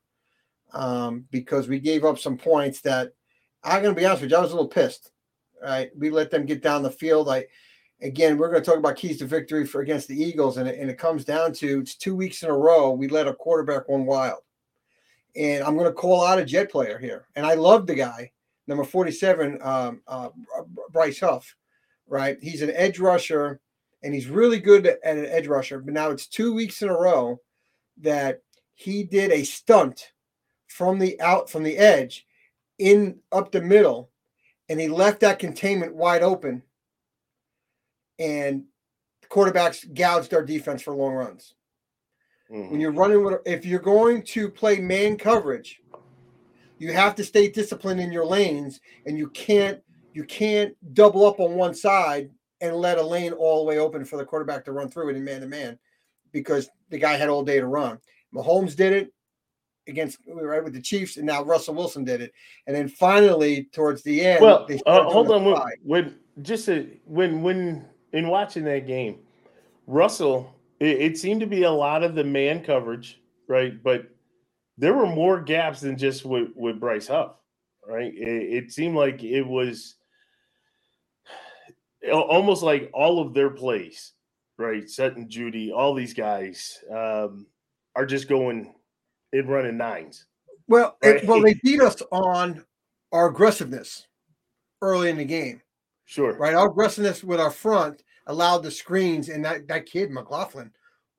um, because we gave up some points that I'm going to be honest with you, I was a little pissed. Right, we let them get down the field. I again, we're going to talk about keys to victory for against the Eagles, and it, and it comes down to it's two weeks in a row we let a quarterback run wild. And I'm going to call out a jet player here, and I love the guy number 47, um, uh, Bryce Huff, right? He's an edge rusher and he's really good at an edge rusher. But now it's two weeks in a row that he did a stunt from the out from the edge in up the middle and he left that containment wide open and quarterbacks gouged our defense for long runs. Mm-hmm. When you're running with, if you're going to play man coverage, you have to stay disciplined in your lanes, and you can't you can't double up on one side and let a lane all the way open for the quarterback to run through it in man to man, because the guy had all day to run. Mahomes did it against right with the Chiefs, and now Russell Wilson did it, and then finally towards the end. Well, uh, hold on, when, when just a, when when in watching that game, Russell, it, it seemed to be a lot of the man coverage, right? But there were more gaps than just with, with Bryce Huff. right? It, it seemed like it was almost like all of their plays, right? Sutton, Jeudy, all these guys um, are just going and running nines. Well, right? it, well, they beat us on our aggressiveness early in the game. Sure. Right. Our aggressiveness with our front allowed the screens, and that, that kid, McLaughlin,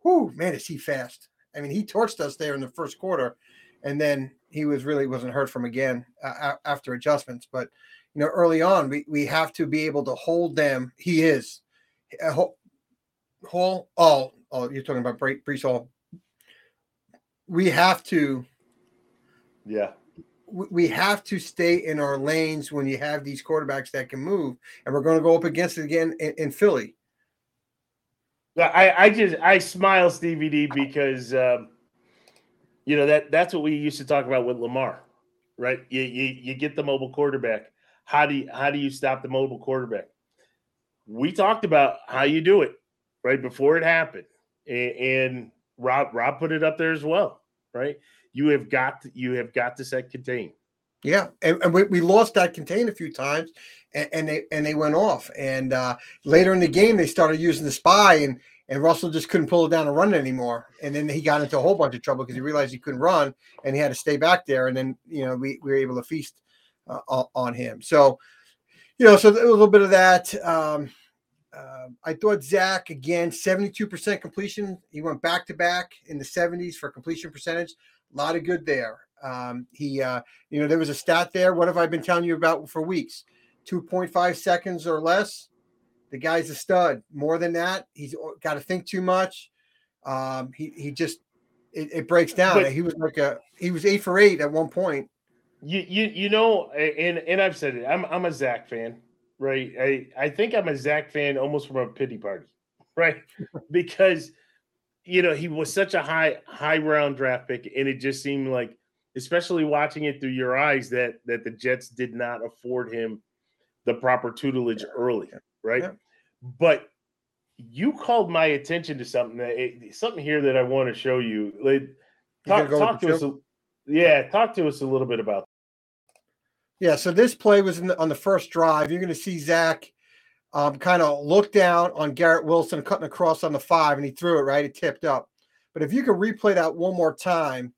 whoo, man, is he fast. I mean, he torched us there in the first quarter, and then he was really wasn't heard from again uh, after adjustments. But you know, early on, we, we have to be able to hold them. He is. Hall, oh, oh, you're talking about Breece Hall. We have to. Yeah we have to stay in our lanes when you have these quarterbacks that can move, and we're going to go up against it again in, in Philly. I, I just I smile, Stevie D, because um, you know that that's what we used to talk about with Lamar, right? You, you you get the mobile quarterback. How do you how do you stop the mobile quarterback? We talked about how you do it right before it happened, and, and Rob Rob put it up there as well, right? you have got to, you have got to set contain. Yeah, and, and we, we lost that contain a few times, and, and they and they went off. And uh, later in the game, they started using the spy, and and Russell just couldn't pull it down and run anymore. And then he got into a whole bunch of trouble because he realized he couldn't run, and he had to stay back there. And then you know we, we were able to feast uh, on him. So you know, so a little bit of that. Um, uh, I thought Zach again, 72% completion. He went back to back in the 70s for completion percentage. A lot of good there. Um, he, uh, you know, there was a stat there. What have I been telling you about for weeks? 2.5 seconds or less. The guy's a stud. More than that, he's got to think too much. Um, he he just it, it breaks down. But, he was like a he was eight for eight at one point. You you you know, and and I've said it. I'm I'm a Zach fan, right? I I think I'm a Zach fan almost from a pity party, right? because you know, he was such a high high round draft pick, and it just seemed like, especially watching it through your eyes, that that the Jets did not afford him the proper tutelage early, right? Yeah. But you called my attention to something that it, something here that I want to show you. Like, talk, talk to us. A, yeah, talk to us a little bit about. Yeah, so this play was the, on the first drive. You're going to see Zach um, kind of look down on Garrett Wilson cutting across on the five, and he threw it right. It tipped up. But if you could replay that one more time,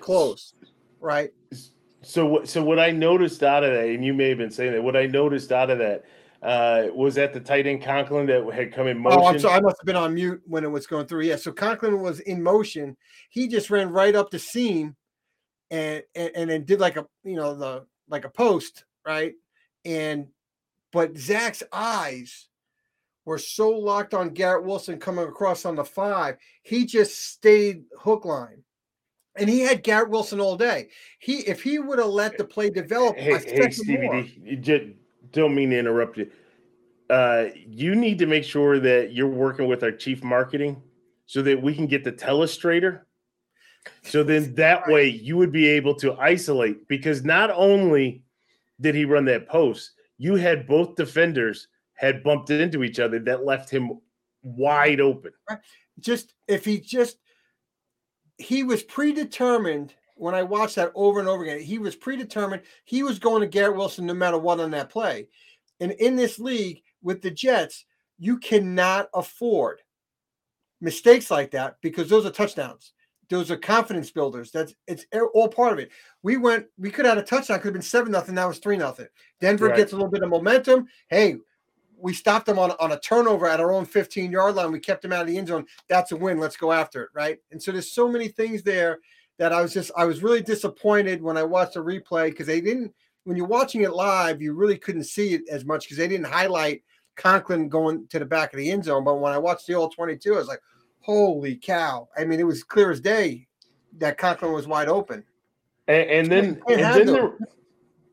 close, right? So what? So what I noticed out of that, and you may have been saying that. What I noticed out of that uh, was that the tight end Conklin that had come in motion? Oh, I'm sorry. I must have been on mute when it was going through. Yeah. So Conklin was in motion. He just ran right up the seam and, and, and then did like a, you know, the, like a post, right? And, but Zach's eyes were so locked on Garrett Wilson coming across on the five. He just stayed hook line. And he had Garrett Wilson all day. He, if he would have let the play develop, hey, hey Stevie, D, don't mean to interrupt you. Uh, you need to make sure that you're working with our chief marketing so that we can get the telestrator. So then that way you would be able to isolate because not only did he run that post, you had both defenders had bumped into each other that left him wide open. Just if he just he was predetermined when I watched that over and over again, he was predetermined. He was going to Garrett Wilson no matter what on that play. And in this league with the Jets, you cannot afford mistakes like that because those are touchdowns. Those are confidence builders. That's it's all part of it. We went, we could have had a touchdown, could have been seven nothing. That was three nothing. Denver right. gets a little bit of momentum. Hey, we stopped them on, on a turnover at our own 15 yard line. We kept them out of the end zone. That's a win. Let's go after it. Right. And so there's so many things there that I was just I was really disappointed when I watched the replay because they didn't when you're watching it live you really couldn't see it as much because they didn't highlight Conklin going to the back of the end zone. But when I watched the all 22, I was like, holy cow! I mean, it was clear as day that Conklin was wide open. And, and then and then there,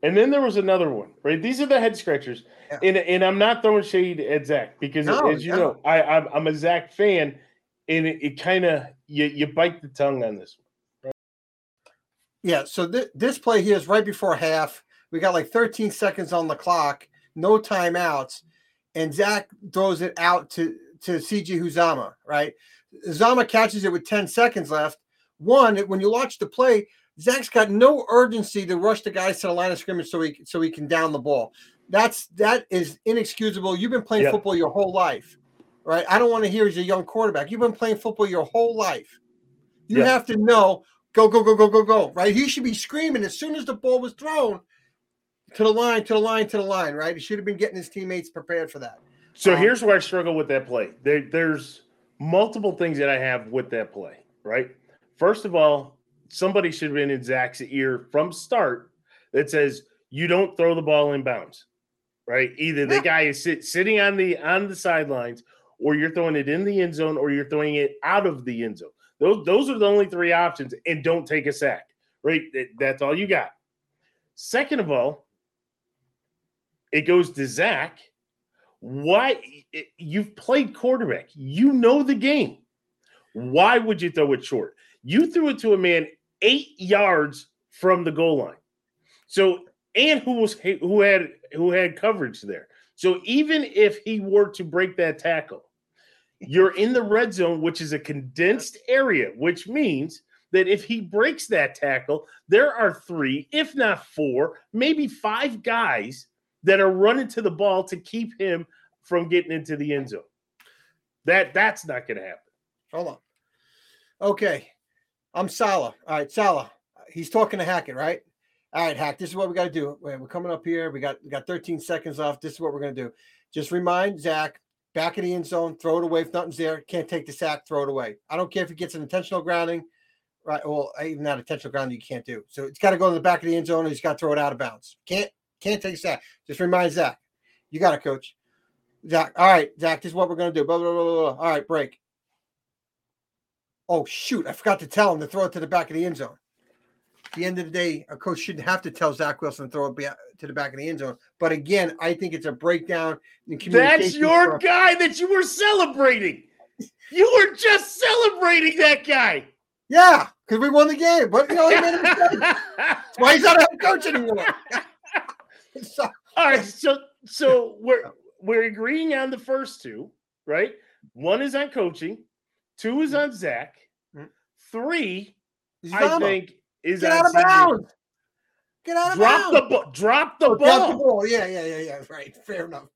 and then there was another one, right? These are the head scratchers, yeah. and and I'm not throwing shade at Zach because no, as you no. know, I I'm, I'm, a Zach fan, and it, it kind of you you bite the tongue on this one. Yeah, so th- this play here is right before half. We got like 13 seconds on the clock, no timeouts, and Zach throws it out to to CJ Uzomah, right? Uzomah catches it with 10 seconds left. One, when you watch the play, Zach's got no urgency to rush the guys to the line of scrimmage so he so he can down the ball. That's that is inexcusable. You've been playing yep. football your whole life, right? I don't want to hear he's a young quarterback. You've been playing football your whole life. You yep. have to know go go go go go go right. He should be screaming as soon as the ball was thrown to the line, to the line, to the line. Right? He should have been getting his teammates prepared for that. So um, here's where I struggle with that play. There, there's multiple things that I have with that play. Right. First of all, somebody should have been in Zach's ear from start that says you don't throw the ball in bounds right? Either the guy is sit, sitting on the on the sidelines, or you're throwing it in the end zone, or you're throwing it out of the end zone. Those those are the only three options, and don't take a sack. Right? That's all you got. Second of all, it goes to Zach. Why eh, you've played quarterback? You know the game. Why would you throw it short? You threw it to a man eight yards from the goal line. So and who was who had who had coverage there. So even if he were to break that tackle, you're in the red zone, which is a condensed area, which means that if he breaks that tackle, there are three, if not four, maybe five guys that are running to the ball to keep him from getting into the end zone. That that's not going to happen. Hold on. Okay, I'm Saleh. All right, Saleh. He's talking to Hackett, right? All right, Hack. This is what we got to do. We're coming up here. We got we got 13 seconds off. This is what we're gonna do. Just remind Zach back of the end zone, throw it away. If nothing's there, can't take the sack, throw it away. I don't care if he gets an intentional grounding, right? Well, even that intentional grounding you can't do. So it's got to go in the back of the end zone, and he's got to throw it out of bounds. Can't can't take a sack. Just remind Zach. You got it, coach. Zach. All right, Zach. This is what we're gonna do. Blah, Blah, blah, blah, blah. All right, break. Oh shoot! I forgot to tell him to throw it to the back of the end zone At the end of the day, a coach shouldn't have to tell Zach Wilson to throw it to the back of the end zone. But again, I think it's a breakdown in communication. That's your guy that you were celebrating. You were just celebrating that guy. Yeah, because we won the game. But you know, he made a mistake. That's why he's not a head coach anymore. so, All right, so so we're we're agreeing on the first two, right? One is on coaching, two is on Zach, mm-hmm. three, I think is get out of bounds. Get out of drop bounds. The ball. Drop the oh, ball. Drop the ball. Yeah, yeah, yeah, yeah. Right. Fair enough.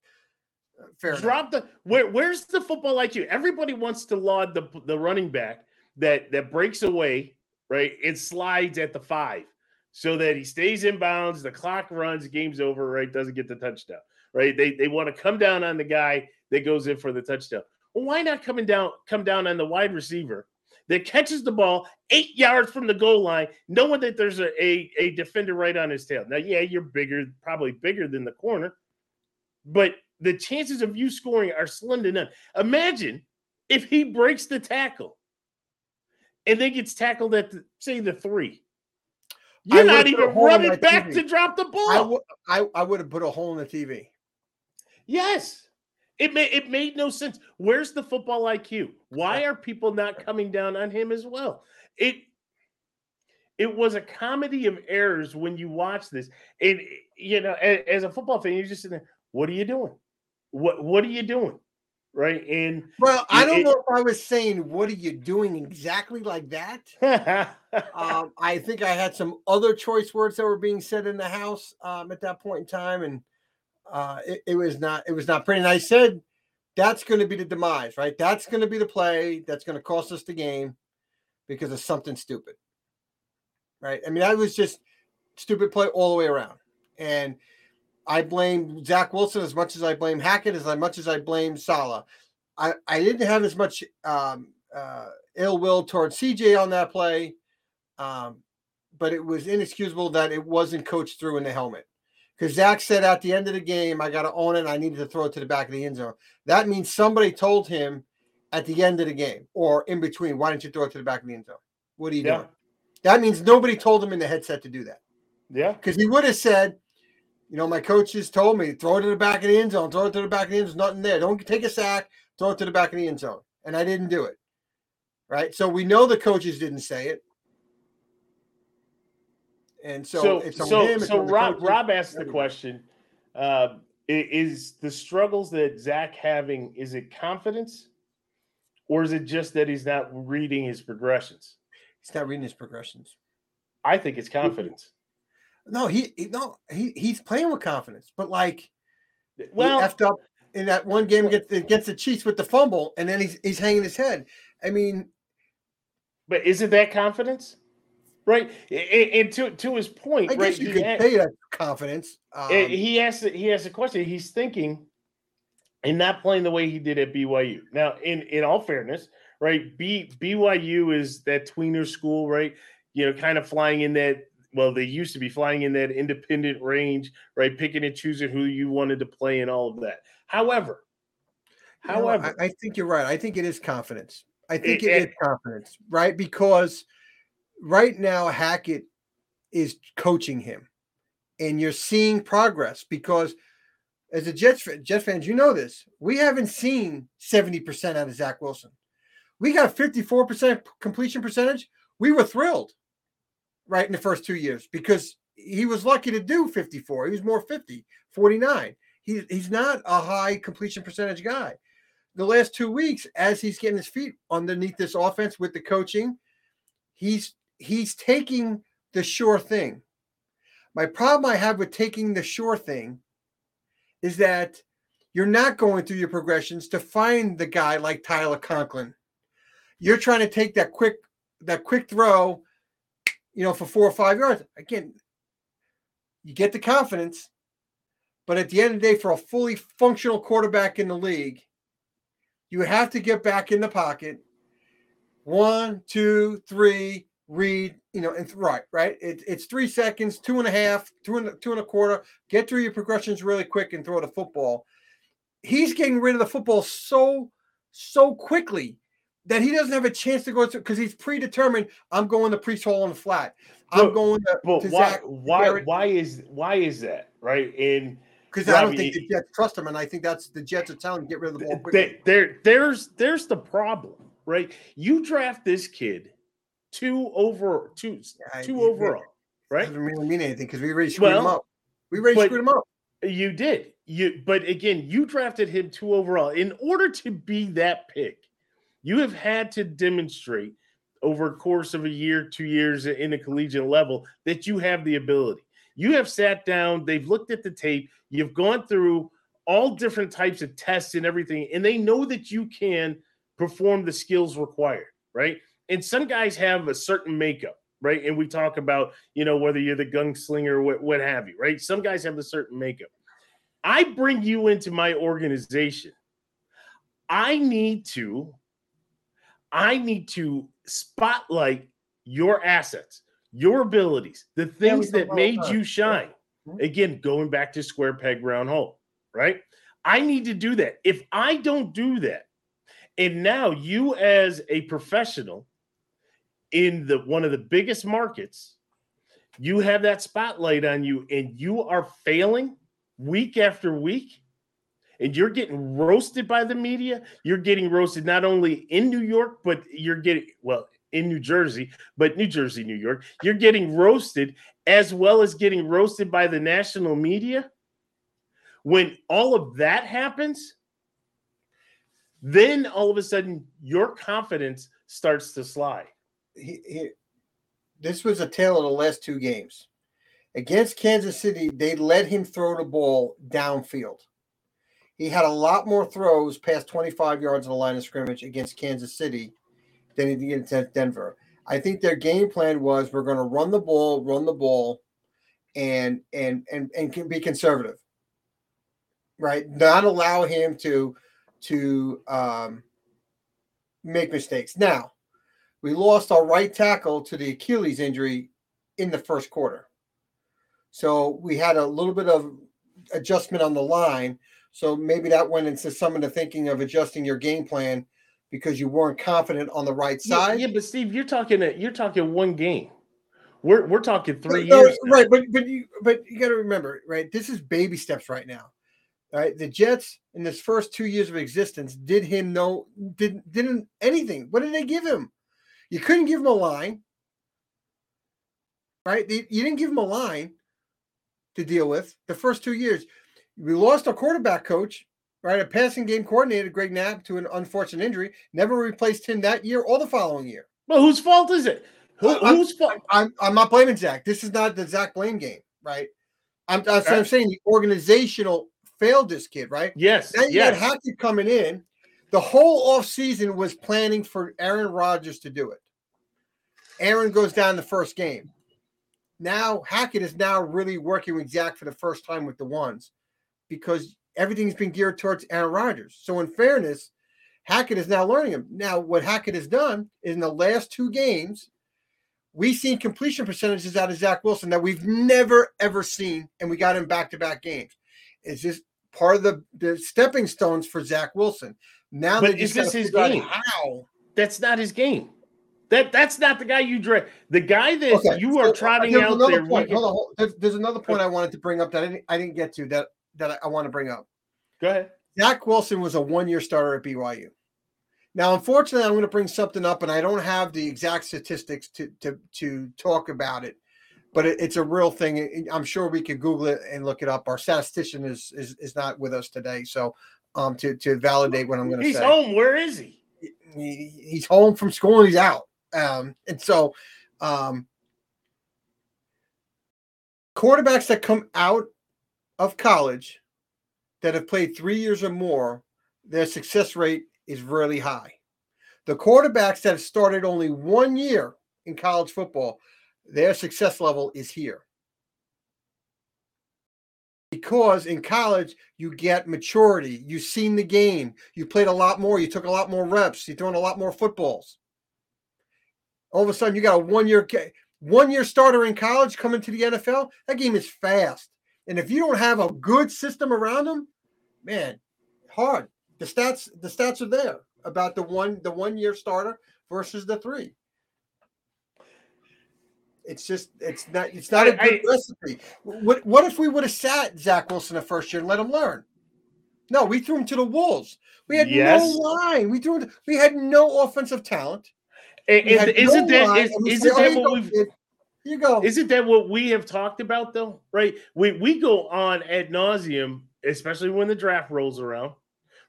Fair drop enough. the where, where's the football IQ? Everybody wants to laud the the running back that that breaks away, right? It slides at the five so that he stays in bounds, the clock runs, game's over, right? Doesn't get the touchdown, right? They they want to come down on the guy that goes in for the touchdown. Well, why not coming down come down on the wide receiver that catches the ball eight yards from the goal line, knowing that there's a, a, a defender right on his tail. Now, yeah, you're bigger, probably bigger than the corner, but the chances of you scoring are slim to none. Imagine if he breaks the tackle and then gets tackled at, the, say, the three. You're not even running back TV. to drop the ball. I, w- I, I would have put a hole in the TV. Yes. It made it made no sense. Where's the football IQ? Why are people not coming down on him as well? It it was a comedy of errors when you watch this. And you know, as, as a football fan, you're just sitting there, what are you doing? What what are you doing? Right. And well, I don't it, know if I was saying what are you doing exactly like that. um, I think I had some other choice words that were being said in the house um, at that point in time, and uh, it, it, was not it was not pretty. And I said that's going to be the demise, right? That's going to be the play that's going to cost us the game because of something stupid, right? I mean, that was just stupid play all the way around, and I blame Zach Wilson as much as I blame Hackett, as much as I blame Saleh. I I didn't have as much um, uh, ill will towards CJ on that play. Um, but it was inexcusable that it wasn't coached through in the helmet because Zach said at the end of the game, I got to own it. I needed to throw it to the back of the end zone. That means somebody told him at the end of the game or in between, why don't you throw it to the back of the end zone? What are you yeah. doing? That means nobody told him in the headset to do that. Yeah. Because he would have said, you know, my coaches told me throw it to the back of the end zone, throw it to the back of the end zone. There's nothing there. Don't take a sack, throw it to the back of the end zone. And I didn't do it. Right. So we know the coaches didn't say it. And so, so, so, so Rob, Rob asked the question: uh, is the struggles that Zach having? Is it confidence, or is it just that he's not reading his progressions? He's not reading his progressions. I think it's confidence. No, he, he no he he's playing with confidence, but like, well, effed up in that one game gets gets the Chiefs with the fumble, and then he's he's hanging his head. I mean, but is it that confidence? Right, and, to to his point, I guess right, you could say that confidence. Um, he asked he asked a question. He's thinking and not playing the way he did at BYU. Now, in in all fairness, right, B, BYU is that tweener school, right? You know, kind of flying in that. Well, they used to be flying in that independent range, right? Picking and choosing who you wanted to play and all of that. However, you however, know, I, I, think you're right. I think it is confidence. I think it, it is confidence, right? Because right now Hackett is coaching him, and you're seeing progress because as a Jets Jets fans, you know this. We haven't seen 70% out of Zach Wilson. We got 54% completion percentage. We were thrilled, right, in the first two years because he was lucky to do 54. He was more 50, 49. He, he's not a high completion percentage guy. The last two weeks, as he's getting his feet underneath this offense with the coaching, he's he's taking the sure thing. My problem I have with taking the sure thing is that you're not going through your progressions to find the guy like Tyler Conklin. You're trying to take that quick that quick throw, you know, for four or five yards. Again, you get the confidence, but at the end of the day, for a fully functional quarterback in the league, you have to get back in the pocket. One, two, three, read, you know, and right, right. It, it's three seconds, two and a half, two and two and a quarter. Get through your progressions really quick and throw the football. He's getting rid of the football so so quickly that he doesn't have a chance to go to because he's predetermined. I'm going to Breece Hall on the flat. I'm but, going to. But to why? Zach, why? Garrett. Why is why is that right? And because I don't think the Jets trust him, and I think that's the Jets are telling him get rid of the ball. Quickly. There, there's there's the problem, right? You draft this kid two over two two overall, right? Doesn't really mean anything because we already screwed well, him up. We already screwed him up. You did. You but again, you drafted him two overall. In order to be that pick, you have had to demonstrate over a course of a year, two years in a collegiate level that you have the ability. You have sat down, they've looked at the tape, you've gone through all different types of tests and everything, and they know that you can perform the skills required, right? And some guys have a certain makeup, right? And we talk about, you know, whether you're the gunslinger or what, what have you, right? Some guys have a certain makeup. I bring you into my organization. I need to, I need to spotlight your assets, your abilities, the things that made you shine. Mm-hmm. Again, going back to square peg round hole, right? I need to do that. If I don't do that, and now you as a professional in the one of the biggest markets, you have that spotlight on you and you are failing week after week and you're getting roasted by the media, you're getting roasted not only in New York, but you're getting well in New Jersey, but New Jersey, New York, you're getting roasted as well as getting roasted by the national media. When all of that happens, then all of a sudden your confidence starts to slide he, this was a tale of the last two games. Against Kansas City, they let him throw the ball downfield. He had a lot more throws past 25 yards on the line of scrimmage against Kansas City than he did against Denver. I think their game plan was we're going to run the ball, run the ball, and and and and be conservative, right? Not allow him to to um, make mistakes. Now, we lost our right tackle to the Achilles injury in the first quarter. So we had a little bit of adjustment on the line. So maybe that went into some of the thinking of adjusting your game plan because you weren't confident on the right side. Yeah, yeah but Steve, you're talking you're talking one game. We're we're talking three no, years. Right, but but you but you got to remember, right? This is baby steps right now. Right, the Jets in this first two years of existence did him no didn't didn't anything. What did they give him? You couldn't give him a line, right? You didn't give him a line to deal with the first two years. We lost our quarterback coach, right? A passing game coordinator, Greg Knapp, to an unfortunate injury. Never replaced him that year or the following year. Well, whose fault is it? Who, I'm, whose fault? I'm, I'm not blaming Zach. This is not the Zach blame game, right? I'm, that's what I'm saying. The organizational failed this kid, right? Yes, Then you yes. had Hackett coming in. The whole offseason was planning for Aaron Rodgers to do it. Aaron goes down the first game. Now Hackett is now really working with Zach for the first time with the ones because everything's been geared towards Aaron Rodgers. So in fairness, Hackett is now learning him. Now, what Hackett has done is in the last two games, we've seen completion percentages out of Zach Wilson that we've never ever seen, and we got him back to back games. It's just part of the, the stepping stones for Zach Wilson. Now But is this his game? How? That's not his game. That that's not the guy you draft. The guy that okay. you are uh, trotting out there. Point. Hold on, hold- there's, there's another point I wanted to bring up that I didn't, I didn't get to that that I, I want to bring up. Go ahead. Zach Wilson was a one year starter at BYU. Now, unfortunately, I'm going to bring something up, and I don't have the exact statistics to to to talk about it, but it, it's a real thing. I'm sure we could Google it and look it up. Our statistician is is, is not with us today, so um to to validate what I'm going to say. He's home. Where is he? he, he's home from school and he's out. Um, and so, um, quarterbacks that come out of college that have played three years or more, their success rate is really high. The quarterbacks that have started only one year in college football, their success level is here. Because in college, you get maturity. You've seen the game. You played a lot more. You took a lot more reps. You're throwing a lot more footballs. All of a sudden, you got a one year one year starter in college coming to the NFL. That game is fast. And if you don't have a good system around them, man, hard. The stats the stats are there about the one the one year starter versus the three. It's just it's not it's not a I- good recipe. What what if we would have sat Zach Wilson the first year and let him learn? No, we threw him to the wolves. We had Yes. no line. We threw. We had no offensive talent. Had and isn't no that is, isn't "Oh, that you what we've kid. You go. Isn't that what we have talked about though? Right? We we go on ad nauseum, especially when the draft rolls around,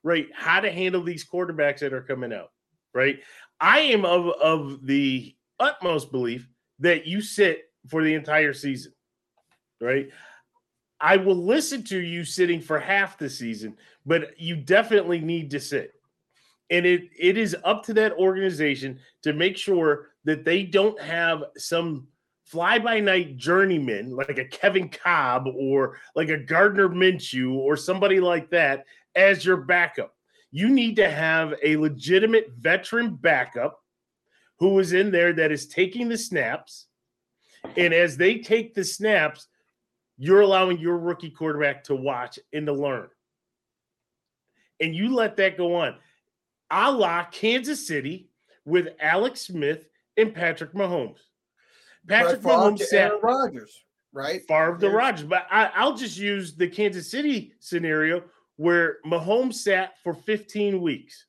right? How to handle these quarterbacks that are coming out, right? I am of of the utmost belief that you sit for the entire season, right? I will listen to you sitting for half the season, but you definitely need to sit. And it it is up to that organization to make sure that they don't have some fly by night journeyman like a Kevin Kolb or like a Gardner Minshew or somebody like that as your backup. You need to have a legitimate veteran backup who is in there that is taking the snaps. And as they take the snaps, you're allowing your rookie quarterback to watch and to learn. And you let that go on. A la Kansas City with Alex Smith and Patrick Mahomes. Patrick Mahomes to sat Aaron Rodgers, right? Favre to There's- Rodgers, but I, I'll just use the Kansas City scenario where Mahomes sat for 15 weeks,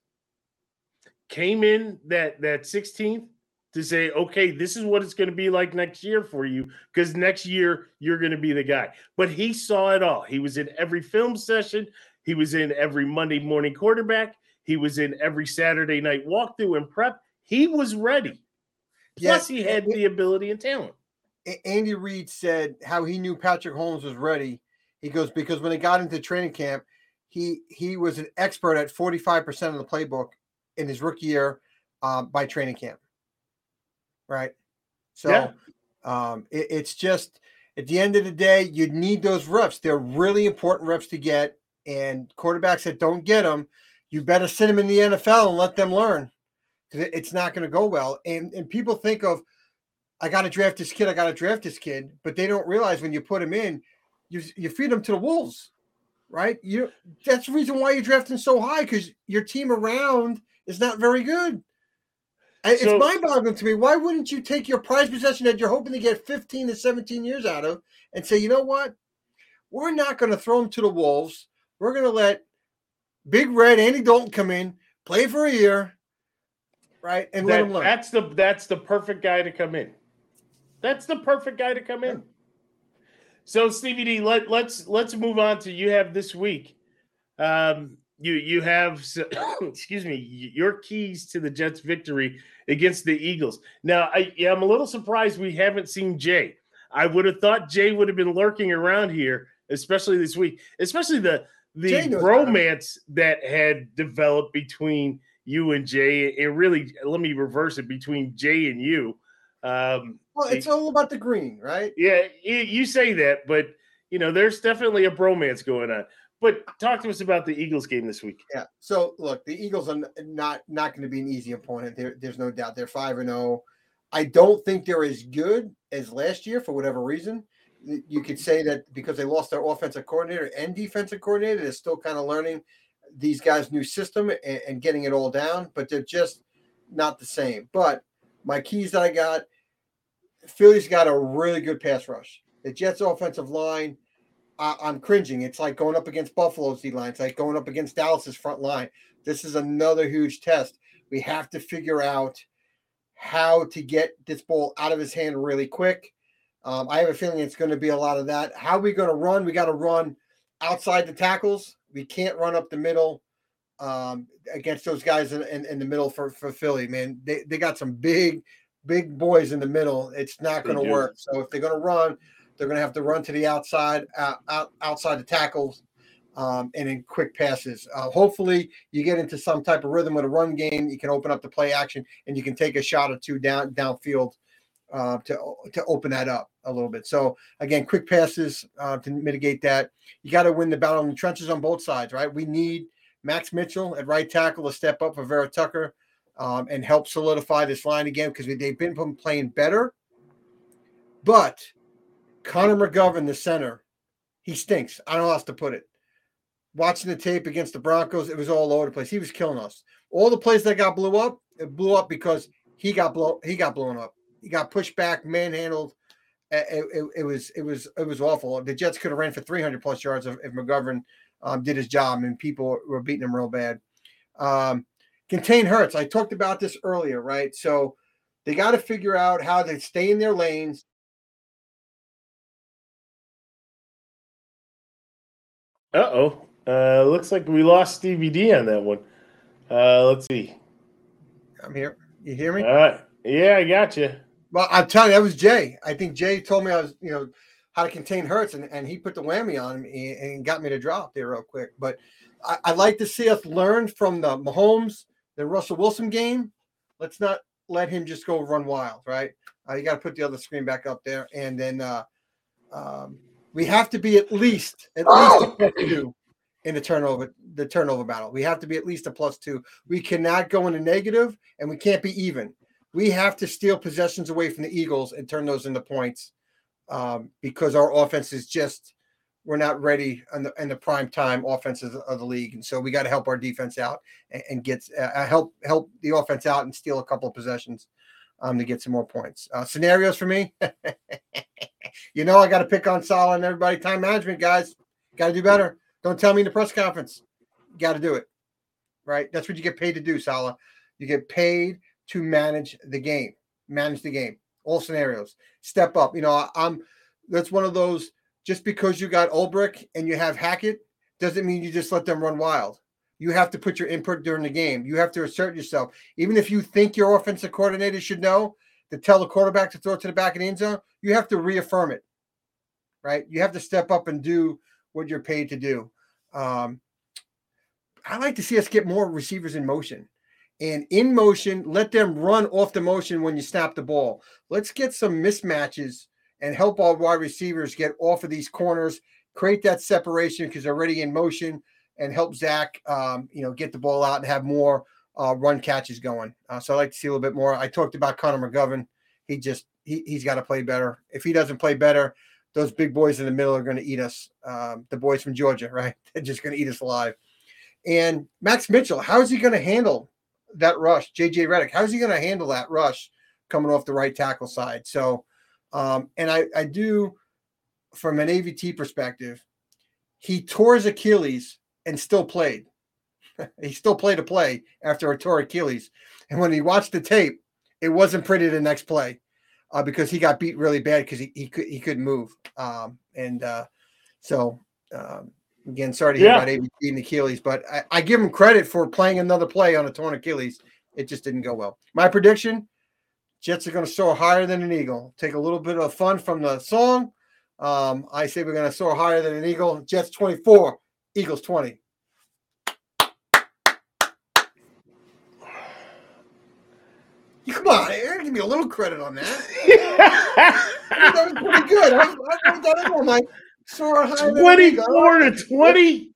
came in that that 16th to say, okay, this is what it's going to be like next year for you, because next year you're going to be the guy. But he saw it all. He was in every film session. He was in every Monday morning quarterback. He was in every Saturday night walkthrough and prep. He was ready. Yeah, Plus, he had the ability and talent. Andy Reid said how he knew Patrick Mahomes was ready. He goes because when they got into training camp, he he was an expert at 45% of the playbook in his rookie year um, by training camp. Right. So Yeah. um, it- it's just at the end of the day, you need those reps. They're really important reps to get. And quarterbacks that don't get them, you better sit them in the NFL and let them learn because it's not going to go well. And and people think of I got to draft this kid. I got to draft this kid, but they don't realize when you put him in, you you feed him to the wolves, right? You that's the reason why you're drafting so high because your team around is not very good. So- it's mind-boggling to me. Why wouldn't you take your prize possession that you're hoping to get 15 to 17 years out of and say, you know what? We're not going to throw him to the wolves. We're going to let Big Red Andy Dalton come in, play for a year, right, and let That- him learn. That's the that's the perfect guy to come in. That's the perfect guy to come in. So Stevie D, let let's let's move on to you have this week. Um, you you have excuse me your keys to the Jets' victory against the Eagles. Now I yeah, I'm a little surprised we haven't seen Jay. I would have thought Jay would have been lurking around here, especially this week, especially the the romance that had developed between you and Jay. It really let me reverse it between Jay and you. Um, well, it's it, all about the green, right? Yeah, you say that, but you know, there's definitely a bromance going on. But talk to us about the Eagles game this week. Yeah. So look, the Eagles are not not going to be an easy opponent. There, there's no doubt. They're five and zero. Oh. I don't think they're as good as last year for whatever reason. You could say that because they lost their offensive coordinator and defensive coordinator, they're still kind of learning these guys' new system and, and getting it all down, but they're just not the same. But my keys that I got Philly's got a really good pass rush. The Jets' offensive line, I, am cringing. It's like going up against Buffalo's D line. It's like going up against Dallas's front line. This is another huge test. We have to figure out how to get this ball out of his hand really quick. Um, I have a feeling it's going to be a lot of that. How are we going to run? We got to run outside the tackles. We can't run up the middle um, against those guys in, in, in, the middle for, for Philly, man. They, they got some big big boys in the middle, it's not going to work. So if they're going to run, they're going to have to run to the outside, out, out outside the tackles, um, and in quick passes. Uh, hopefully, you get into some type of rhythm with a run game. You can open up the play action, and you can take a shot or two down downfield uh, to to open that up a little bit. So again, quick passes uh, to mitigate that. You got to win the battle in the trenches on both sides, right? We need Max Mitchell at right tackle to step up for Vera Tucker um, and help solidify this line again because they've been playing better. But Connor McGovern, the center, he stinks. I don't know how else to put it. Watching the tape against the Broncos, it was all over the place. He was killing us. All the plays that got blew up, it blew up because he got blow he got blown up. He got pushed back, manhandled. It, it, it was it was it was awful. The Jets could have ran for 300 plus yards if, if McGovern um, did his job, and people were beating him real bad. Um, contain Hurts. I talked about this earlier, right? So they got to figure out how to stay in their lanes. Uh-oh. Uh Looks like we lost Stevie D on that one. Uh Let's see. I'm here. You hear me? All right. Yeah, I got you. Well, I'm telling you, that was Jay. I think Jay told me I was, you know, how to contain Hurts, and, and he put the whammy on me and got me to drop there real quick. But I, would like to see us learn from the Mahomes the Russell Wilson game, let's not let him just go run wild, right? Uh, you got to put the other screen back up there, and then uh, um, we have to be at least at least a plus two in the turnover the turnover battle. We have to be at least a plus two. We cannot go into negative, and we can't be even. We have to steal possessions away from the Eagles and turn those into points um, because our offense is just we're not ready in the, in the prime time offenses of the league, and so we got to help our defense out and, and get uh, uh, help help the offense out and steal a couple of possessions um, to get some more points. Uh, scenarios for me, you know, I got to pick on Saleh and everybody. Time management, guys, got to do better. Don't tell me in the press conference. Got to do it, right? That's what you get paid to do, Saleh. You get paid to manage the game, manage the game, all scenarios. Step up. You know, I'm. That's one of those just because you got Ulbrich and you have Hackett doesn't mean you just let them run wild. You have to put your input during the game. You have to assert yourself. Even if you think your offensive coordinator should know to tell the quarterback to throw to the back of the end zone, you have to reaffirm it. Right? You have to step up and do what you're paid to do. Um, I like to see us get more receivers in motion. And in motion, let them run off the motion when you snap the ball. Let's get some mismatches and help our wide receivers get off of these corners, create that separation because they're already in motion, and help Zach, um, you know, get the ball out and have more uh, run catches going. Uh, so I'd like to see a little bit more. I talked about Connor McGovern. He just he, he's got to play better. If he doesn't play better, those big boys in the middle are going to eat us. Um, the boys from Georgia, right? They're just going to eat us alive. And Max Mitchell, how is he going to handle that rush? JJ Redick, how is he going to handle that rush coming off the right tackle side? So um, and I, I do, from an AVT perspective, he tore his Achilles and still played. he still played a play after a tore Achilles. And when he watched the tape, it wasn't pretty the next play uh, because he got beat really bad because he, he, could, he couldn't move. Um, And uh, so, um, again, sorry to hear Yeah. about AVT and Achilles, but I, I give him credit for playing another play on a torn Achilles. It just didn't go well. My prediction Jets are going to soar higher than an eagle. Take a little bit of fun from the song. Um, I say we're going to soar higher than an eagle. Jets 24, Eagles 20. You Come on, Aaron, give me a little credit on that. that was pretty good. I, I wrote that in on my soar higher than an eagle. 24 to 20.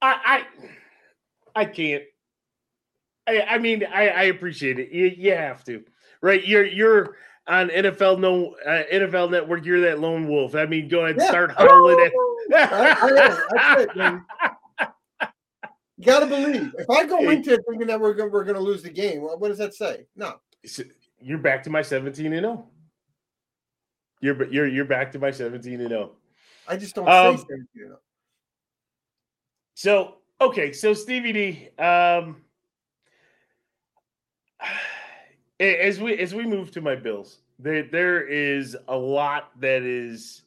I I I can't. I I mean I I appreciate it. You, you have to. Right? You're you're on NFL no uh, NFL network, you're that lone wolf. I mean, go ahead and Yeah. start howling I- I it. You got to believe. If I go Hey. into it thinking that we're going we're to lose the game, well, what does that say? No. you're back to my 17 and 0. You're you're you're back to my 17 and oh. 0. I just don't Um, say things. You know. So okay, so Stevie D, um, as we as we move to my bills, there there is a lot that is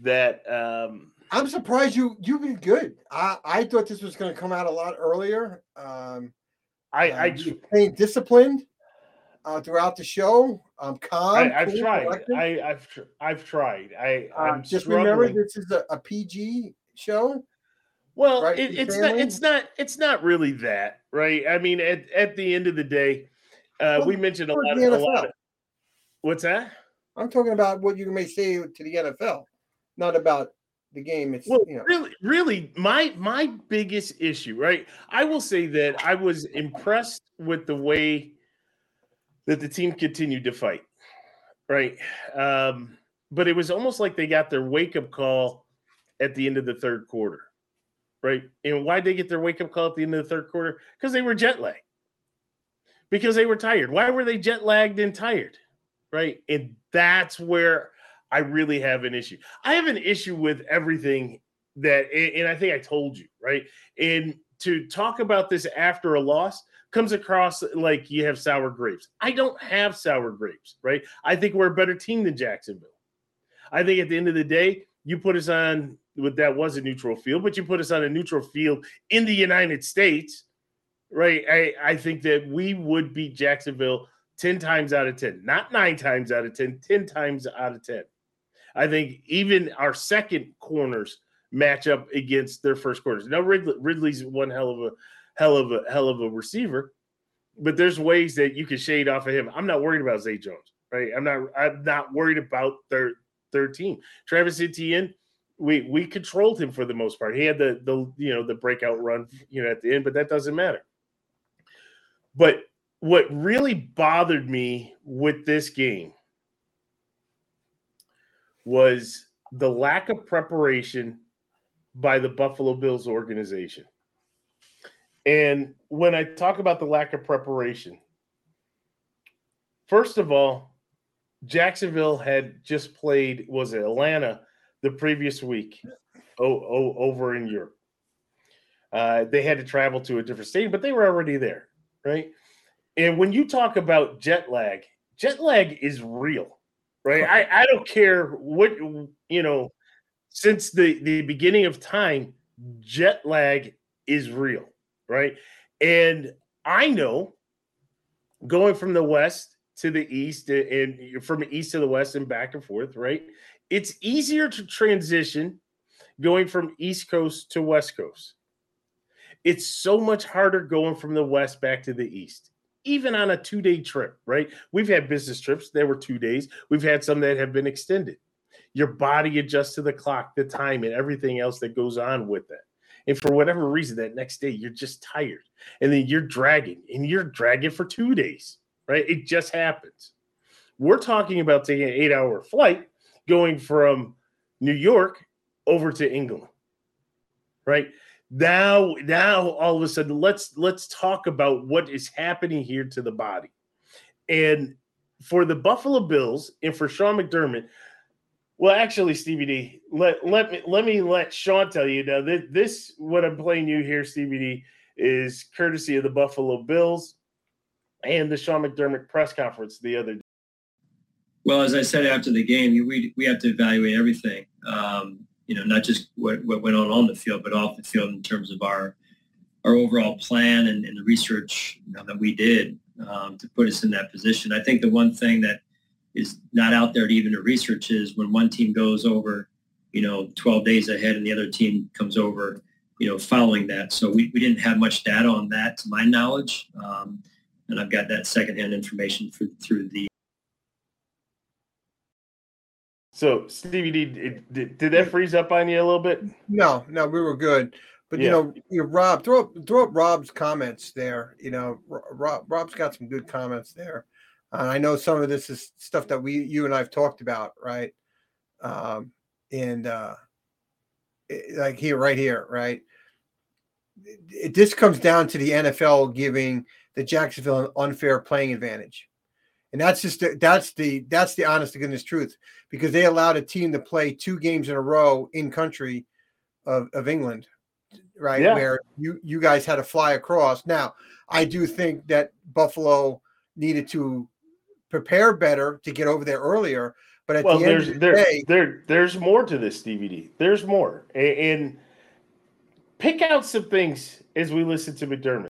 that um I'm surprised you you've been good. I I thought this was going to come out a lot earlier. Um, I uh, I you're tr- disciplined uh, throughout the show. Um, calm. I, I've cool, tried. collected. I, I've tr- I've tried. I Uh, I'm just struggling. remember, this is a, a PG show. Well, right, it, it's not. It's not. It's not really that, right? I mean, at at the end of the day, uh, we mentioned a lot. the A lot of, what's that? I'm talking about what you may say to the NFL, not about the game. It's Well, you know. really, really, my my biggest issue, right? I will say that I was impressed with the way that the team continued to fight, right? Um, but it was almost like they got their wake up call at the end of the third quarter, right? And why did they get their wake up call at the end of the third quarter? Because they were jet lagged, because they were tired. Why were they jet lagged and tired, right? And that's where I really have an issue. I have an issue with everything that, and I think I told you, right? And to talk about this after a loss comes across like you have sour grapes. I don't have sour grapes, right? I think we're a better team than Jacksonville. I think at the end of the day, you put us on what that was a neutral field, but you put us on a neutral field in the United States, right? I, I think that we would beat Jacksonville 10 times out of 10, not nine times out of 10, 10 times out of 10. I think even our second corners match up against their first corners. Now Ridley, Ridley's one hell of a hell of a hell of a receiver, but there's ways that you can shade off of him. I'm not worried about Zay Jones, right? I'm not I'm not worried about their their team. Travis Etienne, we we controlled him for the most part. He had the the you know the breakout run you know at the end, but that doesn't matter. But what really bothered me with this game was the lack of preparation by the Buffalo Bills organization. And when I talk about the lack of preparation, first of all, Jacksonville had just played, was it Atlanta the previous week oh, oh, over in Europe. Uh, they had to travel to a different state, but they were already there, right? And when you talk about jet lag, jet lag is real, right? I, I don't care what, you know, since the, the beginning of time, jet lag is real, right? And I know going from the west to the east and from east to the west and back and forth, right? It's easier to transition going from east coast to west coast. It's so much harder going from the west back to the east, even on a two day trip, right? We've had business trips that were two days, we've had some that have been extended. Your body adjusts to the clock, the time, and everything else that goes on with that. And for whatever reason, that next day you're just tired. And then you're dragging and you're dragging for two days, right? It just happens. We're talking about taking an eight hour flight going from New York over to England, right? Now, now all of a sudden, let's let's talk about what is happening here to the body. And for the Buffalo Bills and for Sean McDermott, well, actually, Stevie D, let let me let me let Sean tell you now that this what I'm playing you here, Stevie D, is courtesy of the Buffalo Bills and the Sean McDermott press conference the other day. Well, as I said after the game, we we have to evaluate everything. Um, you know, not just what, what went on on the field, but off the field in terms of our our overall plan and, and the research you know, that we did um, to put us in that position. I think the one thing that is not out there to even to research is when one team goes over, you know, 12 days ahead and the other team comes over, you know, following that. So we, we didn't have much data on that to my knowledge. Um, and I've got that secondhand information for, through the So, Stevie, did, did, did that freeze up on you a little bit? No, no, we were good. But you know, you Rob, throw up throw up Rob's comments there. You know, Rob Rob's got some good comments there. Uh, I know some of this is stuff that we you and I've talked about, right? Um, and uh, it, like here, right here, right. It, it, this comes down to the NFL giving the Jacksonville an unfair playing advantage. And that's just the, that's the that's the honest to goodness truth because they allowed a team to play two games in a row in country of, of England, right? Yeah. Where you you guys had to fly across. Now, I do think that Buffalo needed to prepare better to get over there earlier. But at well, the end there's of the there, day, there there's more to this DVD. There's more, and, and pick out some things as we listen to McDermott.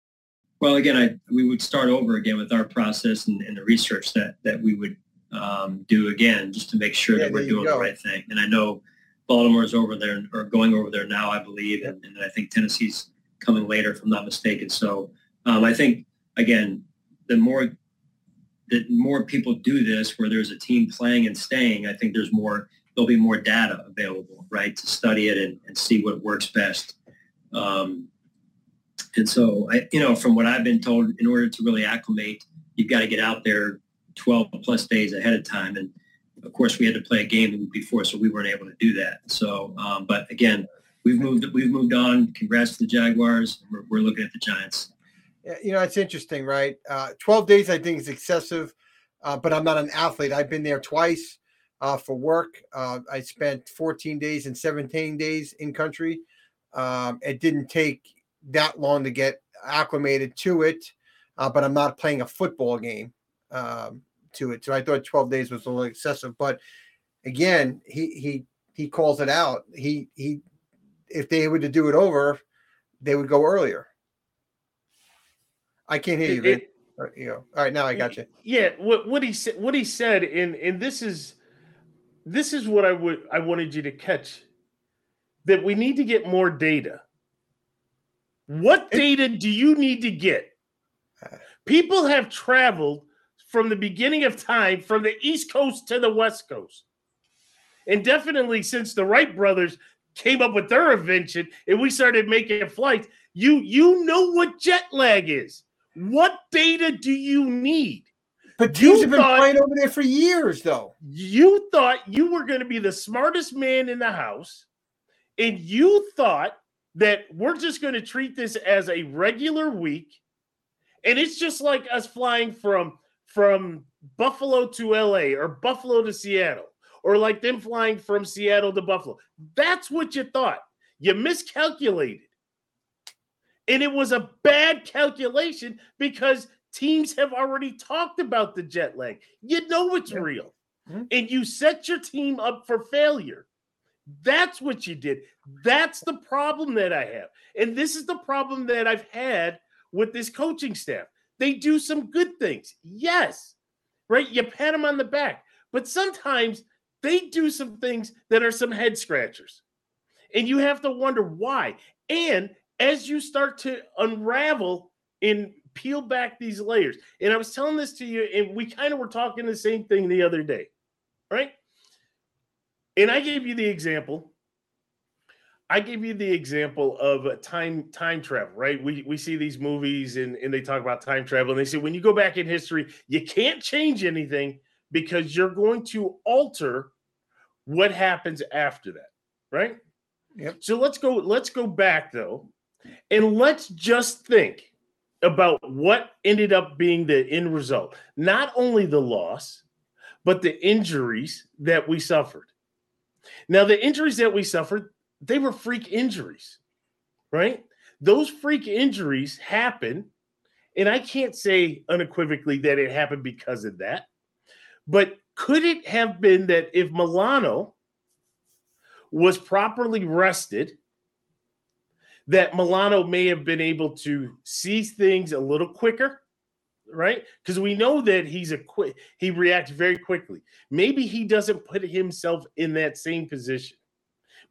Well, again, I we would start over again with our process and, and the research that that we would um, do again, just to make sure yeah, that we're doing the right thing. And I know Baltimore's over there or going over there now, I believe, yeah. and, and, I think Tennessee's coming later, if I'm not mistaken. So um, I think again, the more that more people do this, where there's a team playing and staying, I think there's more. There'll be more data available, right, to study it and, and see what works best. Um, and so, I, you know, from what I've been told, in order to really acclimate, you've got to get out there 12 plus days ahead of time. And of course, we had to play a game the week before, so we weren't able to do that. So, um, but again, we've moved we've moved on. Congrats to the Jaguars. We're, we're looking at the Giants. You know, it's interesting, right? Uh, 12 days, I think, is excessive, uh, but I'm not an athlete. I've been there twice uh, for work. Uh, I spent 14 days and 17 days in country. Um, it didn't take that long to get acclimated to it, uh, but I'm not playing a football game um, to it. So I thought 12 days was a little excessive. But again, he he he calls it out. He he if they were to do it over, they would go earlier. I can't hear you. It, you know. All right, now I got you. Yeah, what what he said what he said, and and this is this is what I would I wanted you to catch that we need to get more data what data do you need to get? People have traveled from the beginning of time from the East Coast to the West Coast. And definitely since the Wright brothers came up with their invention and we started making flights, you you know what jet lag is. What data do you need? But you have been thought, playing over there for years, though. You thought you were going to be the smartest man in the house, and you thought that we're just going to treat this as a regular week and it's just like us flying from from Buffalo to LA or Buffalo to Seattle or like them flying from Seattle to Buffalo. That's what you thought. You miscalculated. And it was a bad calculation because teams have already talked about the jet lag. You know it's real. Mm-hmm. And you set your team up for failure. That's what you did. That's the problem that I have. And this is the problem that I've had with this coaching staff. They do some good things. Yes. Right? You pat them on the back. But sometimes they do some things that are some head scratchers. And you have to wonder why. And as you start to unravel and peel back these layers, and I was telling this to you, and we kind of were talking the same thing the other day, right? And I gave you the example. I gave you the example of time time travel, right? We we see these movies and, and they talk about time travel, and they say when you go back in history, you can't change anything because you're going to alter what happens after that, right? Yep. So let's go, let's go back though, and let's just think about what ended up being the end result. Not only the loss, but the injuries that we suffered. Now, the injuries that we suffered, they were freak injuries, right? Those freak injuries happen. And I can't say unequivocally that it happened because of that. But Could it have been that if Milano was properly rested, that Milano may have been able to see things a little quicker, right? Because we know that he's a quick, he reacts very quickly. Maybe he doesn't put himself in that same position.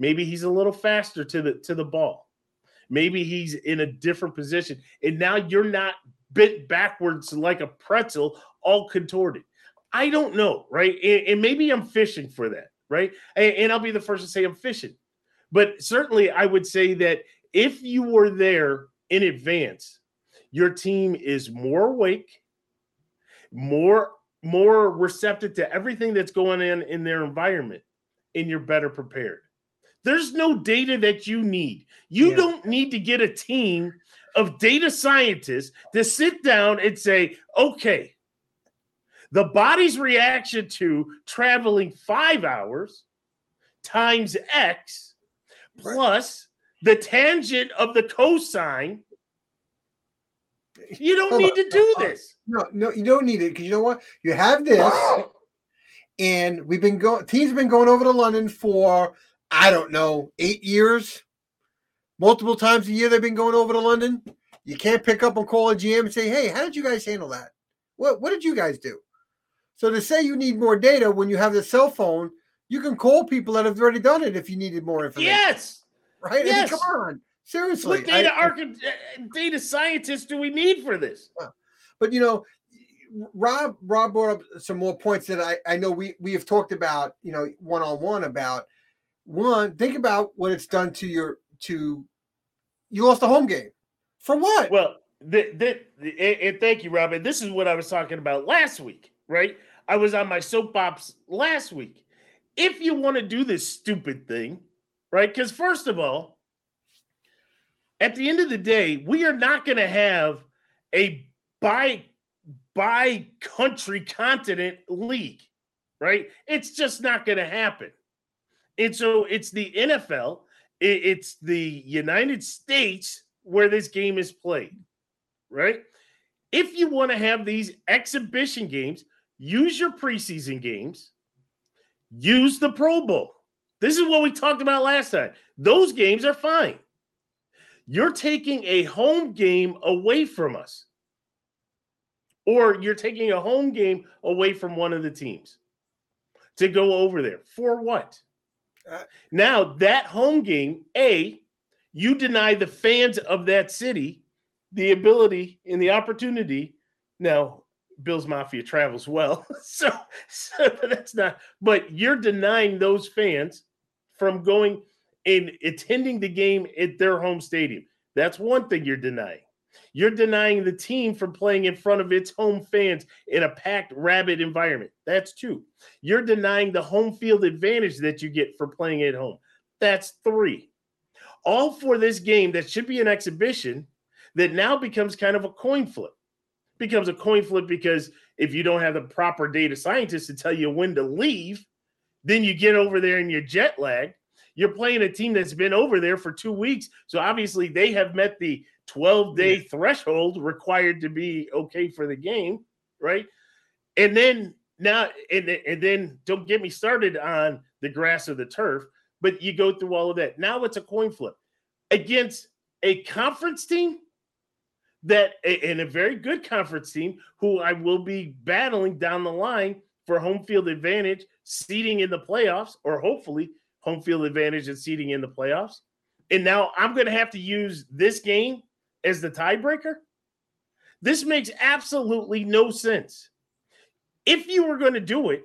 Maybe he's a little faster to the to the ball. Maybe he's in a different position, and now you're not bent backwards like a pretzel, all contorted. I don't know, right? And, and maybe I'm fishing for that, right? And, and I'll be the first to say I'm fishing, but certainly I would say that if you were there in advance, your team is more awake, more more receptive to everything that's going on in their environment, and you're better prepared. There's no data that you need. You yeah. don't need to get a team of data scientists to sit down and say, okay, the body's reaction to traveling five hours times X plus the tangent of the cosine. You don't Hold need on. to do this. No, no, you don't need it because you know what? You have this, and we've been going. Teams have been going over to London for I don't know eight years. Multiple times a year they've been going over to London. You can't pick up and call a GM and say, "Hey, how did you guys handle that? What what did you guys do?" So to say you need more data when you have the cell phone, you can call people that have already done it if you needed more information. Yes right? Yes. I mean, come on, seriously. What data I, archi- uh, data scientists do we need for this? But you know, Rob Rob brought up some more points that I I know we we have talked about. You know, one on one about one. Think about what it's done to your to you lost a home game for what? Well, the, the, the, and thank you, Robin. This is what I was talking about last week, right? I was on my soapbox last week. If you want to do this stupid thing, right? Because, first of all, at the end of the day, we are not going to have a by by country continent league, right? It's just not going to happen. And so it's the NFL, it's the United States where this game is played, right? If you want to have these exhibition games, use your preseason games, use the Pro Bowl. This is what we talked about last time. Those games are fine. You're taking a home game away from us, or you're taking a home game away from one of the teams to go over there. For what? Now, that home game, A, you deny the fans of that city the ability and the opportunity. Now, Bills Mafia travels well. So, so that's not, but you're denying those fans from going and attending the game at their home stadium. That's one thing you're denying. You're denying the team from playing in front of its home fans in a packed, rabid environment. That's two. You're denying the home field advantage that you get for playing at home. That's three. All for this game that should be an exhibition that now becomes kind of a coin flip. Becomes a coin flip because if you don't have the proper data scientists to tell you when to leave, then you get over there and you're jet lagged. You're playing a team that's been over there for two weeks. So obviously they have met the 12 day yeah. threshold required to be okay for the game, right? And then now, and, and then don't get me started on the grass or the turf, but you go through all of that. Now it's a coin flip against a conference team that, and a very good conference team who I will be battling down the line for home field advantage, seating in the playoffs, or hopefully home field advantage and seating in the playoffs. And now I'm going to have to use this game as the tiebreaker. This makes absolutely no sense. If you were going to do it,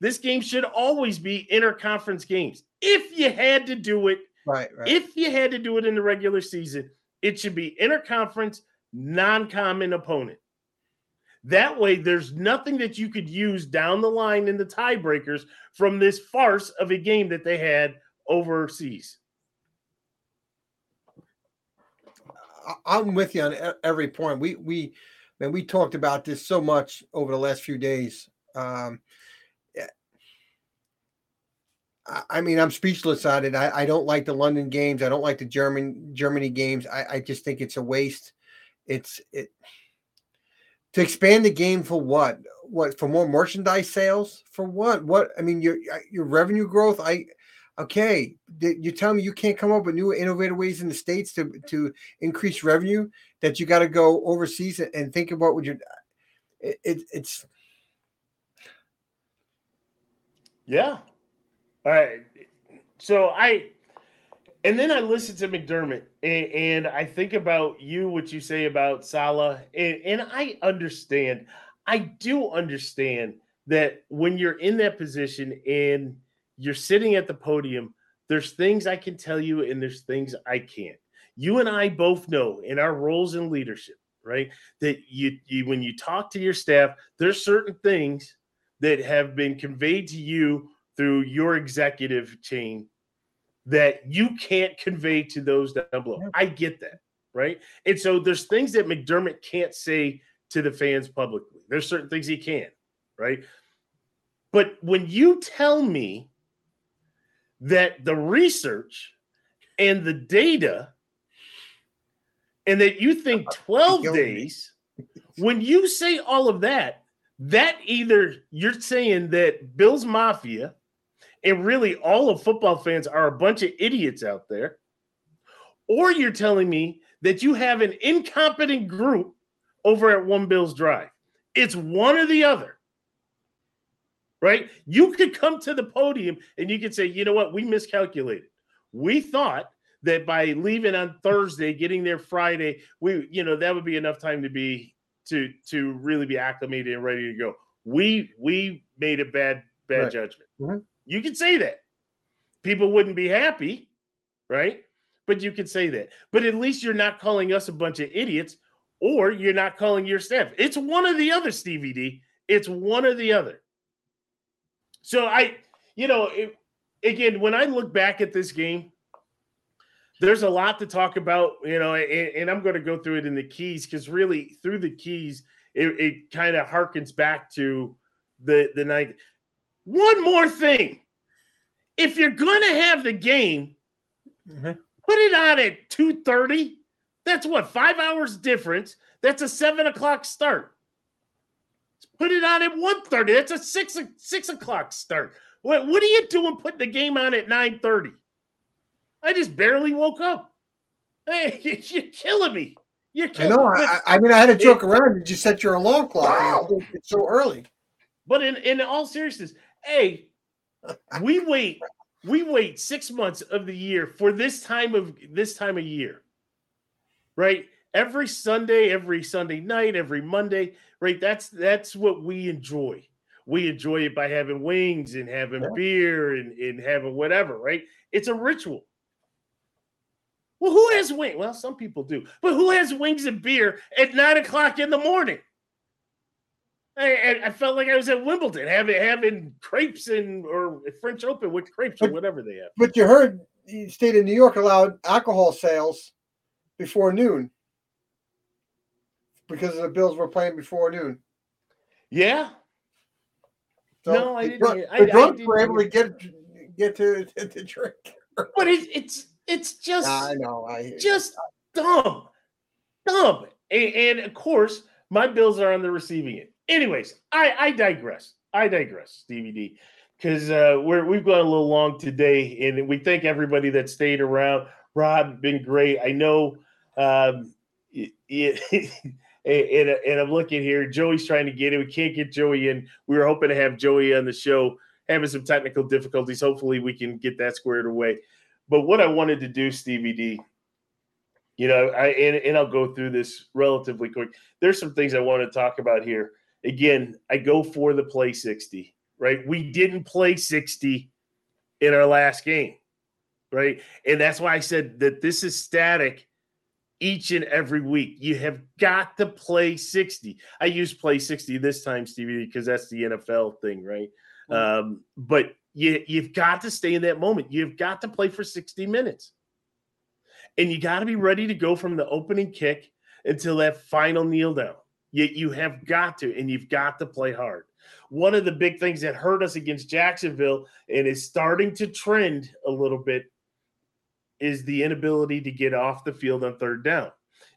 this game should always be interconference games. If you had to do it, right, right. if you had to do it in the regular season, it should be interconference, non common opponent. That way, there's nothing that you could use down the line in the tiebreakers from this farce of a game that they had overseas. I'm with you on every point. We we man, we talked about this so much over the last few days. Um, I mean, I'm speechless on it. I, I don't like the London games. I don't like the German Germany games. I, I just think it's a waste. It's it to expand the game for what? what for more merchandise sales for what? What I mean, your your revenue growth. I okay. You tell me you can't come up with new innovative ways in the states to to increase revenue. That you got to go overseas and think about what you're. It, it, it's yeah. All right. So I and then I listen to McDermott and, and, I think about you, what you say about Saleh, and, and I understand. I do understand that when you're in that position and you're sitting at the podium, there's things I can tell you and there's things I can't. You and I both know in our roles in leadership, right? That you, you when you talk to your staff, there's certain things that have been conveyed to you through your executive chain that you can't convey to those down below. I get that, right? And so there's things that McDermott can't say to the fans publicly. There's certain things he can, right? But when you tell me that the research and the data and that you think 12 days, when you say all of that, that either you're saying that Bill's Mafia – and really all of football fans are a bunch of idiots out there, or you're telling me that you have an incompetent group over at One Bills Drive. It's one or the other. Right? You could come to the podium and you could say, you know what, we miscalculated. We thought that by leaving on Thursday, getting there Friday, we, you know, that would be enough time to be to to really be acclimated and ready to go. We we made a bad bad right. judgment. Mm-hmm. You can say that. People wouldn't be happy, right? But you could say that. But at least you're not calling us a bunch of idiots or you're not calling your staff. It's one or the other, Stevie D. It's one or the other. So I, you know, it, again, when I look back at this game, there's a lot to talk about, you know, and, and I'm going to go through it in the keys because really through the keys, it, it kind of harkens back to the the night. One more thing. If you're going to have the game, mm-hmm. put it on at 2.30. That's what, five hours difference. That's a 7 o'clock start. Put it on at 1.30. That's a 6, 6 o'clock start. What, what are you doing putting the game on at 9.30? I just barely woke up. Hey, you're killing me. You're killing I know. I, I, mean, I had to joke around. Did you set your alarm clock? Wow. It's so early. But in, in all seriousness, hey, we wait, we wait six months of the year for this time of this time of year, right? Every Sunday, every Sunday night, every Monday, right? That's that's what we enjoy. We enjoy it by having wings and having yeah. beer and, and having whatever, right? It's a ritual. Well, who has wings? Well, some people do, but who has wings and beer at nine o'clock in the morning? I, I, felt like I was at Wimbledon having having crepes and or French Open with crepes but, or whatever they have. But you heard the state of New York allowed alcohol sales before noon because the Bills were playing before noon. Yeah. So no, I didn't. The, I, the drunks were able to get get to, to, to drink. But it, it's it's just I know I just dumb, dumb, and, and of course my Bills are on the receiving end Anyways, I, I digress. I digress, DVD, because uh, we're we've gone a little long today, and we thank everybody that stayed around. Rob, been great. I know. Um, it, it, and, and I'm looking here. Joey's trying to get in. We can't get Joey in. We were hoping to have Joey on the show, having some technical difficulties. Hopefully, we can get that squared away. But what I wanted to do, Stevie D, you know, I and, and I'll go through this relatively quick. There's some things I want to talk about here again, I go for the play 60, right? We didn't play 60 in our last game, right? And that's why I said that this is static each and every week. You have got to play 60. I use play 60 this time, Stevie, because that's the NFL thing, right? Mm-hmm. Um, but you, you've got to stay in that moment. You've got to play for 60 minutes. And you got to be ready to go from the opening kick until that final kneel down. You, you have got to, and you've got to play hard. One of the big things that hurt us against Jacksonville and is starting to trend a little bit is the inability to get off the field on third down.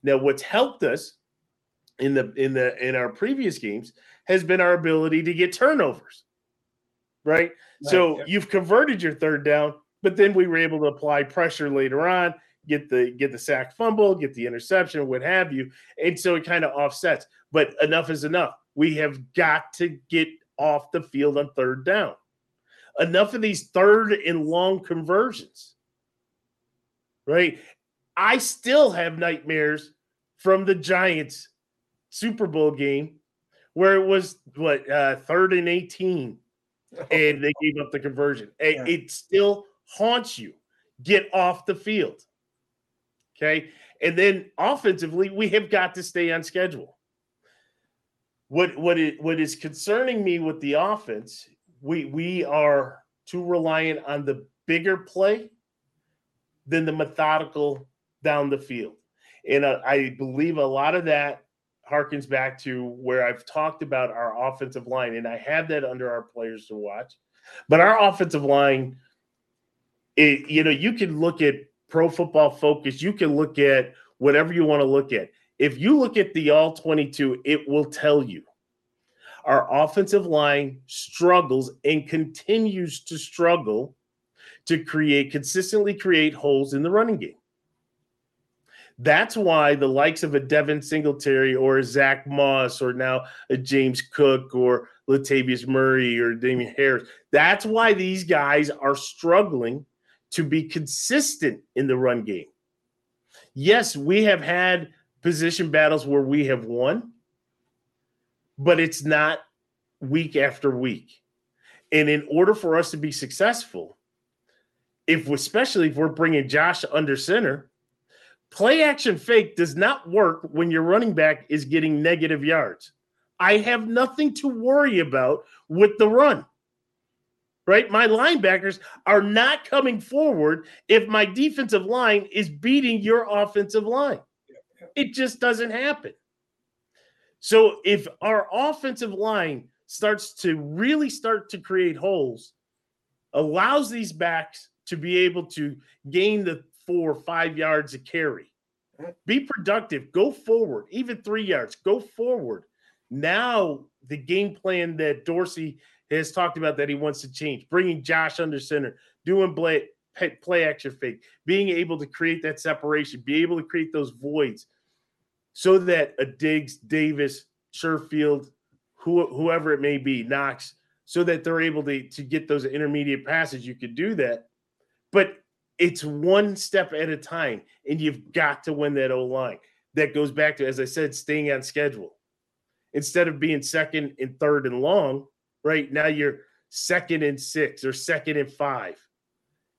Now, what's helped us in the in the in our previous games has been our ability to get turnovers. Right? right. So you've converted your third down, but then we were able to apply pressure later on, get the get the sack fumble, get the interception, what have you. And so it kind of offsets. But enough is enough. We have got to get off the field on third down. Enough of these third and long conversions. Right? I still have nightmares from the Giants Super Bowl game where it was what uh, third and 18 and they gave up the conversion. It, yeah. it still haunts you. Get off the field. Okay. And then offensively, we have got to stay on schedule. What what it what is concerning me with the offense, we we are too reliant on the bigger play than the methodical down the field. And I believe a lot of that harkens back to where I've talked about our offensive line, and I have that under our players to watch. But our offensive line, it, you know, you can look at Pro Football Focus, you can look at whatever you want to look at. If you look at the All 22, it will tell you our offensive line struggles and continues to struggle to create consistently create holes in the running game. That's why the likes of a Devin Singletary or a Zach Moss or now a James Cook or Latavius Murray or Damien Harris, that's why these guys are struggling to be consistent in the run game. Yes, we have had position battles where we have won, but it's not week after week. And in order for us to be successful, if especially if we're bringing Josh under center, Play action fake does not work when your running back is getting negative yards. I have nothing to worry about with the run. Right? My linebackers are not coming forward if my defensive line is beating your offensive line. It just doesn't happen. So if our offensive line starts to really start to create holes, allows these backs to be able to gain the four or five yards of carry. Mm. Be productive. Go forward. Even three yards. Go forward. Now, the game plan that Dorsey has talked about that he wants to change, bringing Josh under center, doing play, play action fake, being able to create that separation, be able to create those voids so that a Diggs, Davis, Sherfield, who, whoever it may be, Knox, so that they're able to, to get those intermediate passes. You could do that. But it's one step at a time, and you've got to win that O line. That goes back to, as I said, staying on schedule. Instead of being second and third and long, right now you're second and six or second and five.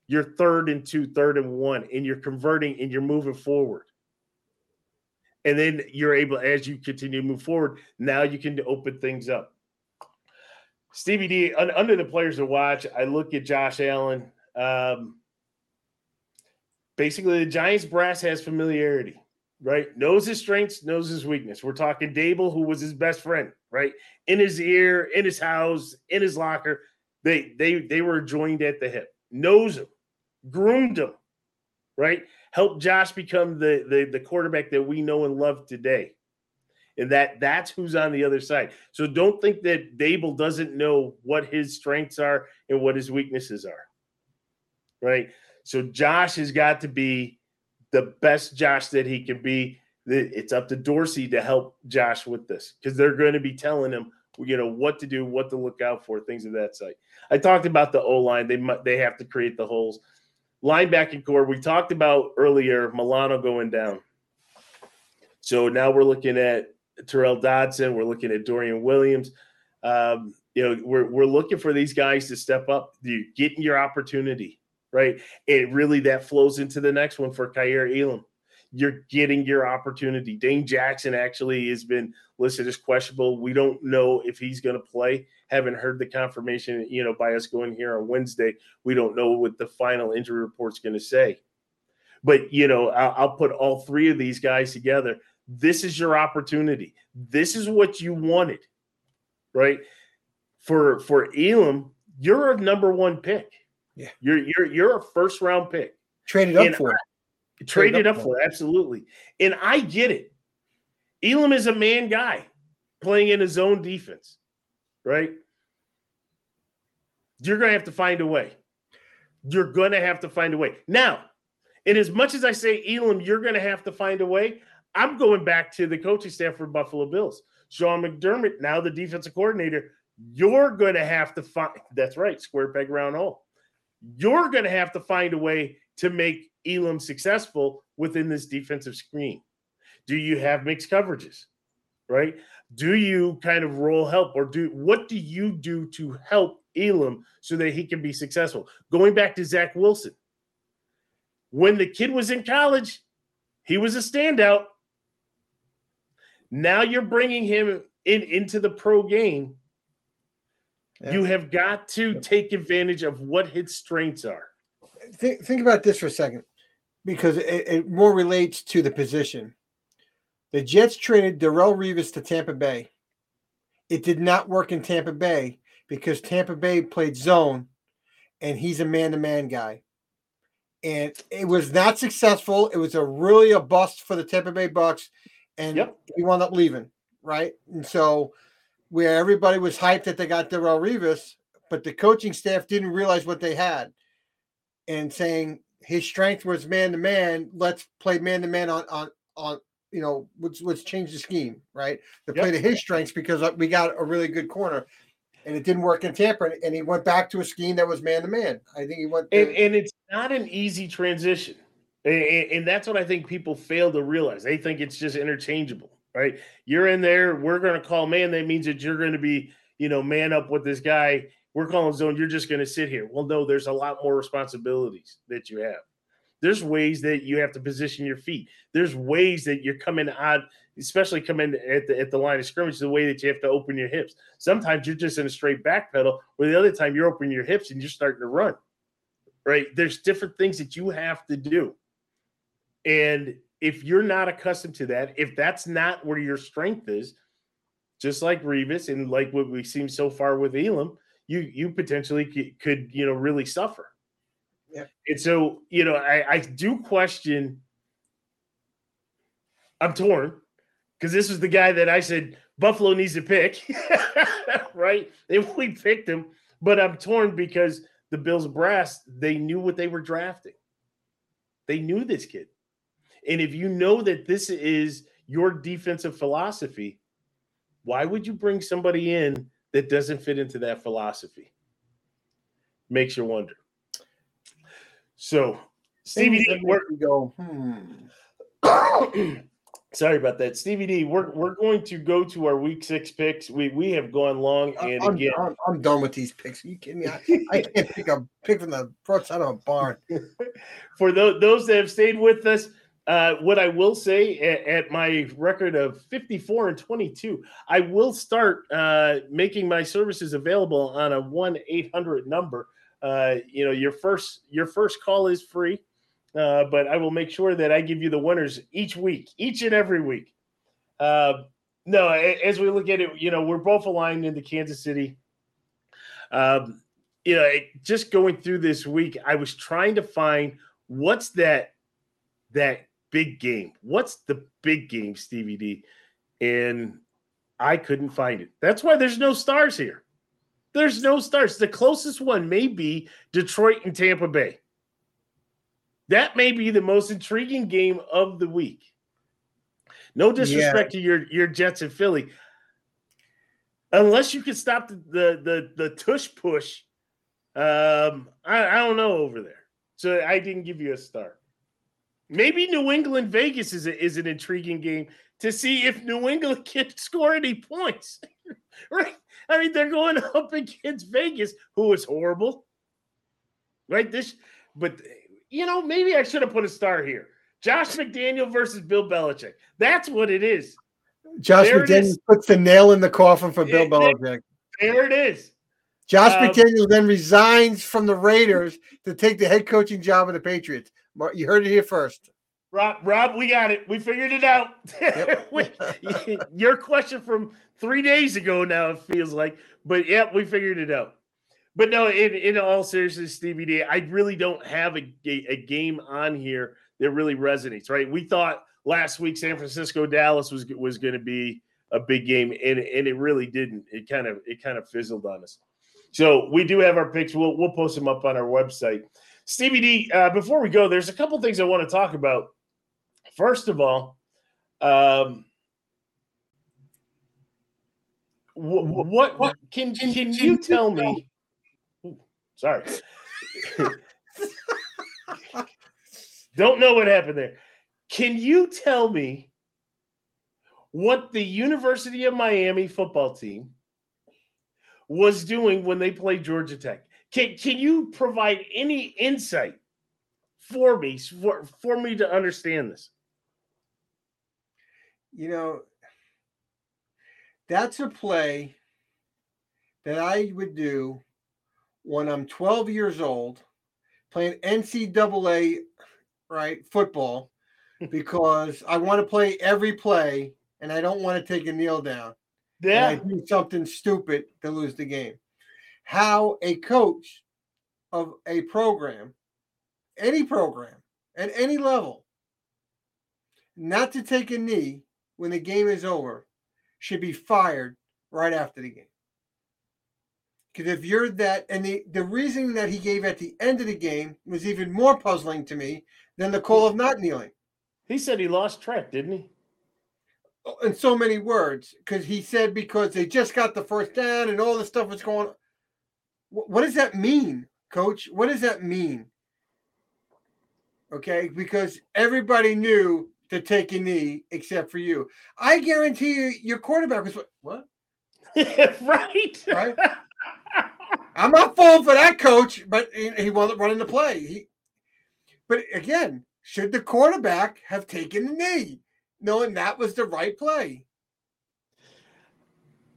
You're third and two, third and one, and you're converting and you're moving forward. And then you're able, as you continue to move forward, now you can open things up. Stevie D, under the players to watch, I look at Josh Allen. Um, basically the Giants brass has familiarity, right? Knows his strengths, knows his weakness. We're talking Daboll, who was his best friend, right? In his ear, in his house, in his locker. They they they were joined at the hip. Knows him, groomed him, right? Helped Josh become the the, the quarterback that we know and love today. And that that's who's on the other side. So don't think that Daboll doesn't know what his strengths are and what his weaknesses are. Right? So Josh has got to be the best Josh that he can be. It's up to Dorsey to help Josh with this because they're going to be telling him, you know, what to do, what to look out for, things of that site. I talked about the O line; they they have to create the holes. Linebacking corps, we talked about earlier. Milano going down, so now we're looking at Tyrel Dodson. We're looking at Dorian Williams. Um, you know, we're we're looking for these guys to step up. You getting your opportunity right? It really that flows into the next one for Kaiir Elam. You're getting your opportunity. Dane Jackson actually has been listed as questionable. We don't know if he's going to play. Haven't heard the confirmation, you know, by us going here on Wednesday. We don't know what the final injury report's going to say. But, you know, I'll, I'll put all three of these guys together. This is your opportunity. This is what you wanted, right? For for Elam, you're a number one pick yeah. You're you're you're a first round pick. Traded up and for. I, traded, traded up, up for, absolutely. And I get it. Elam is a man guy playing in his own defense, right? You're going to have to find a way. You're going to have to find a way. Now, and as much as I say, Elam, you're going to have to find a way, I'm going back to the coaching staff for Buffalo Bills. Sean McDermott, now the defensive coordinator, you're going to have to find that's right, square peg round hole. You're going to have to find a way to make Elam successful within this defensive screen. Do you have mixed coverages? Right? Do you kind of roll help or do what do you do to help Elam so that he can be successful? Going back to Zach Wilson. When the kid was in college, he was a standout. Now you're bringing him in into the pro game. Yeah. You have got to take advantage of what his strengths are. Think, think about this for a second because it, it more relates to the position. The Jets traded Darrelle Revis to Tampa Bay. It did not work in Tampa Bay because Tampa Bay played zone and he's a man to man guy. And it was not successful. It was a really a bust for the Tampa Bay Bucks. And yep. he wound up leaving, right? And so where everybody was hyped that they got Darrelle Revis, but the coaching staff didn't realize what they had. And saying his strength was man to man, let's play man to man on on on you know, let's let's change the scheme, right? To yep. play to his strengths because uh, we got a really good corner, and it didn't work in Tampa, and he went back to a scheme that was man to man. I think he went, to- and, and it's not an easy transition, and, and that's what I think people fail to realize. They think it's just interchangeable, right? You're in there, we're going to call man. That means that you're going to be, you know, man up with this guy. We're calling zone. You're just going to sit here. Well, no, there's a lot more responsibilities that you have. There's ways that you have to position your feet. There's ways that you're coming out, especially coming at the at the line of scrimmage, the way that you have to open your hips. Sometimes you're just in a straight back pedal, where the other time you're opening your hips and you're starting to run. Right? There's different things that you have to do. And if you're not accustomed to that, if that's not where your strength is, just like Revis and like what we've seen so far with Elam, you you potentially could, you know really suffer. Yeah. And so, you know, I, I do question. I'm torn because this was the guy that I said Buffalo needs to pick, right? If we picked him, but I'm torn because the Bills brass, they knew what they were drafting. They knew this kid. And if you know that this is your defensive philosophy, why would you bring somebody in that doesn't fit into that philosophy? Makes you wonder. So, Stevie D, we're go. Hmm. Sorry about that, Stevie D. We're we're going to go to our week six picks. We we have gone long, and I'm, again, I'm, I'm, done with these picks. Are you kidding me? I, I can't pick a pick from the front side of a barn. For those those that have stayed with us, uh, what I will say at, at, my record of 54 and 22, I will start uh, making my services available on a 1 800 number uh, you know, your first your first call is free, uh, but I will make sure that I give you the winners each week, each and every week. Uh, no, as we look at it, you know, we're both aligned into Kansas City. Um, you know, just going through this week, I was trying to find what's that that big game. What's the big game, Stevie D? And I couldn't find it. That's why there's no stars here. There's no stars. The closest one may be Detroit and Tampa Bay. That may be the most intriguing game of the week. No disrespect yeah. to your, your Jets and Philly. Unless you can stop the the the, the tush push, um, I, I don't know over there. So I didn't give you a star. Maybe New England Vegas is a, is an intriguing game to see if New England can score any points. right? I mean, they're going up against Vegas, who is horrible. Right? This, but you know, maybe I should have put a star here. Josh McDaniel versus Bill Belichick. That's what it is. Josh there McDaniel puts the nail in the coffin for Bill Belichick. There it is. Josh um, McDaniel then resigns from the Raiders to take the head coaching job of the Patriots. You heard it here first. Rob, Rob, we got it. We figured it out. Yep. Your question from three days ago now, it feels like. But yep, we figured it out. But no, in, in all seriousness, Stevie D, I really don't have a, a, a game on here that really resonates, right? We thought last week San Francisco Dallas was was going to be a big game, and and it really didn't. It kind of it kind of fizzled on us. So we do have our picks. We'll we'll post them up on our website. Stevie D, uh, before we go, there's a couple things I want to talk about. First of all, um, what, what, what can can you tell me? Sorry. Don't know what happened there. Can you tell me what the University of Miami football team was doing when they played Georgia Tech? Can, can you provide any insight for me for, for me to understand this? You know, that's a play that I would do when I'm 12 years old playing NCAA right football because I want to play every play and I don't want to take a kneel down. Yeah. I do something stupid to lose the game. How a coach of a program, any program at any level, not to take a knee when the game is over should be fired right after the game. Because if you're that, and the, the reason that he gave at the end of the game was even more puzzling to me than the call of not kneeling. He said he lost track, didn't he? Oh, in so many words, because he said because they just got the first down and all the stuff was going on. What does that mean, coach? What does that mean? Okay, because everybody knew to take a knee except for you. I guarantee you, your quarterback was what? right. Right. I'm not falling for that coach, but he, he wasn't running the play. He, but again, should the quarterback have taken the knee, knowing that was the right play?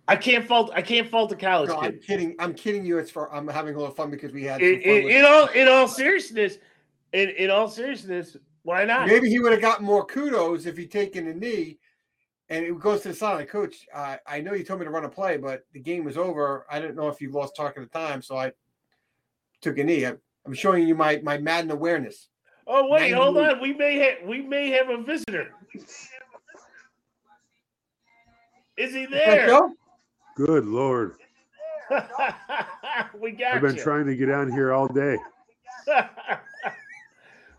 I can't fault. I can't fault the college no, kid. I'm kidding. I'm kidding you. It's for. I'm having a little fun because we had. In, all in all seriousness, in, in all seriousness, why not? Maybe he would have gotten more kudos if he'd taken a knee. And it goes to the side, of the coach. Uh, I know you told me to run a play, but the game was over. I didn't know if you lost track of the time, so I took a knee. I, am showing you my my Madden awareness. Oh wait, hold on. We may have we may have a visitor. Is he there? Good lord. we got. I've been you. trying to get on here all day.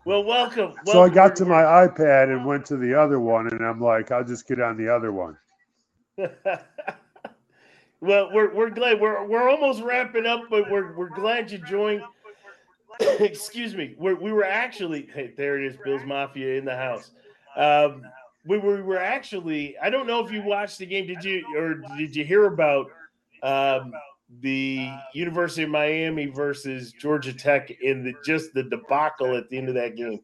well, welcome. welcome. So I got to my iPad and went to the other one, and I'm like, I'll just get on the other one. well, we're we're glad we're we're almost wrapping up, but we're we're glad you joined. Excuse me. We're, we were actually hey, there it is, Bill's Mafia in the house. Um, we were, we were actually. I don't know if you watched the game. Did you or did you hear about um, the University of Miami versus Georgia Tech in the just the debacle at the end of that game?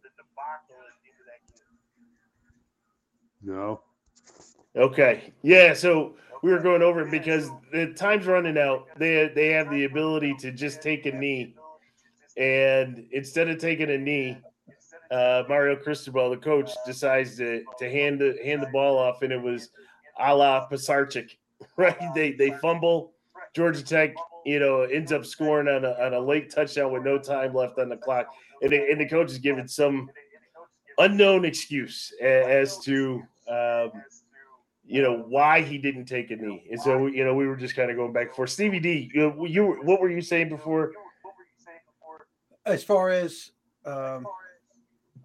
No. Okay. Yeah. So we were going over it because the time's running out. They they have the ability to just take a knee, and instead of taking a knee, uh, Mario Cristobal, the coach, decides to to hand the hand the ball off, and it was a la Pisarcik, right? They they fumble. Georgia Tech, you know, ends up scoring on a, on a late touchdown with no time left on the clock, and, and the coach is given some unknown excuse as to um, you know why he didn't take a knee, and so you know we were just kind of going back for Stevie D. You, you what were you saying before? As far as um,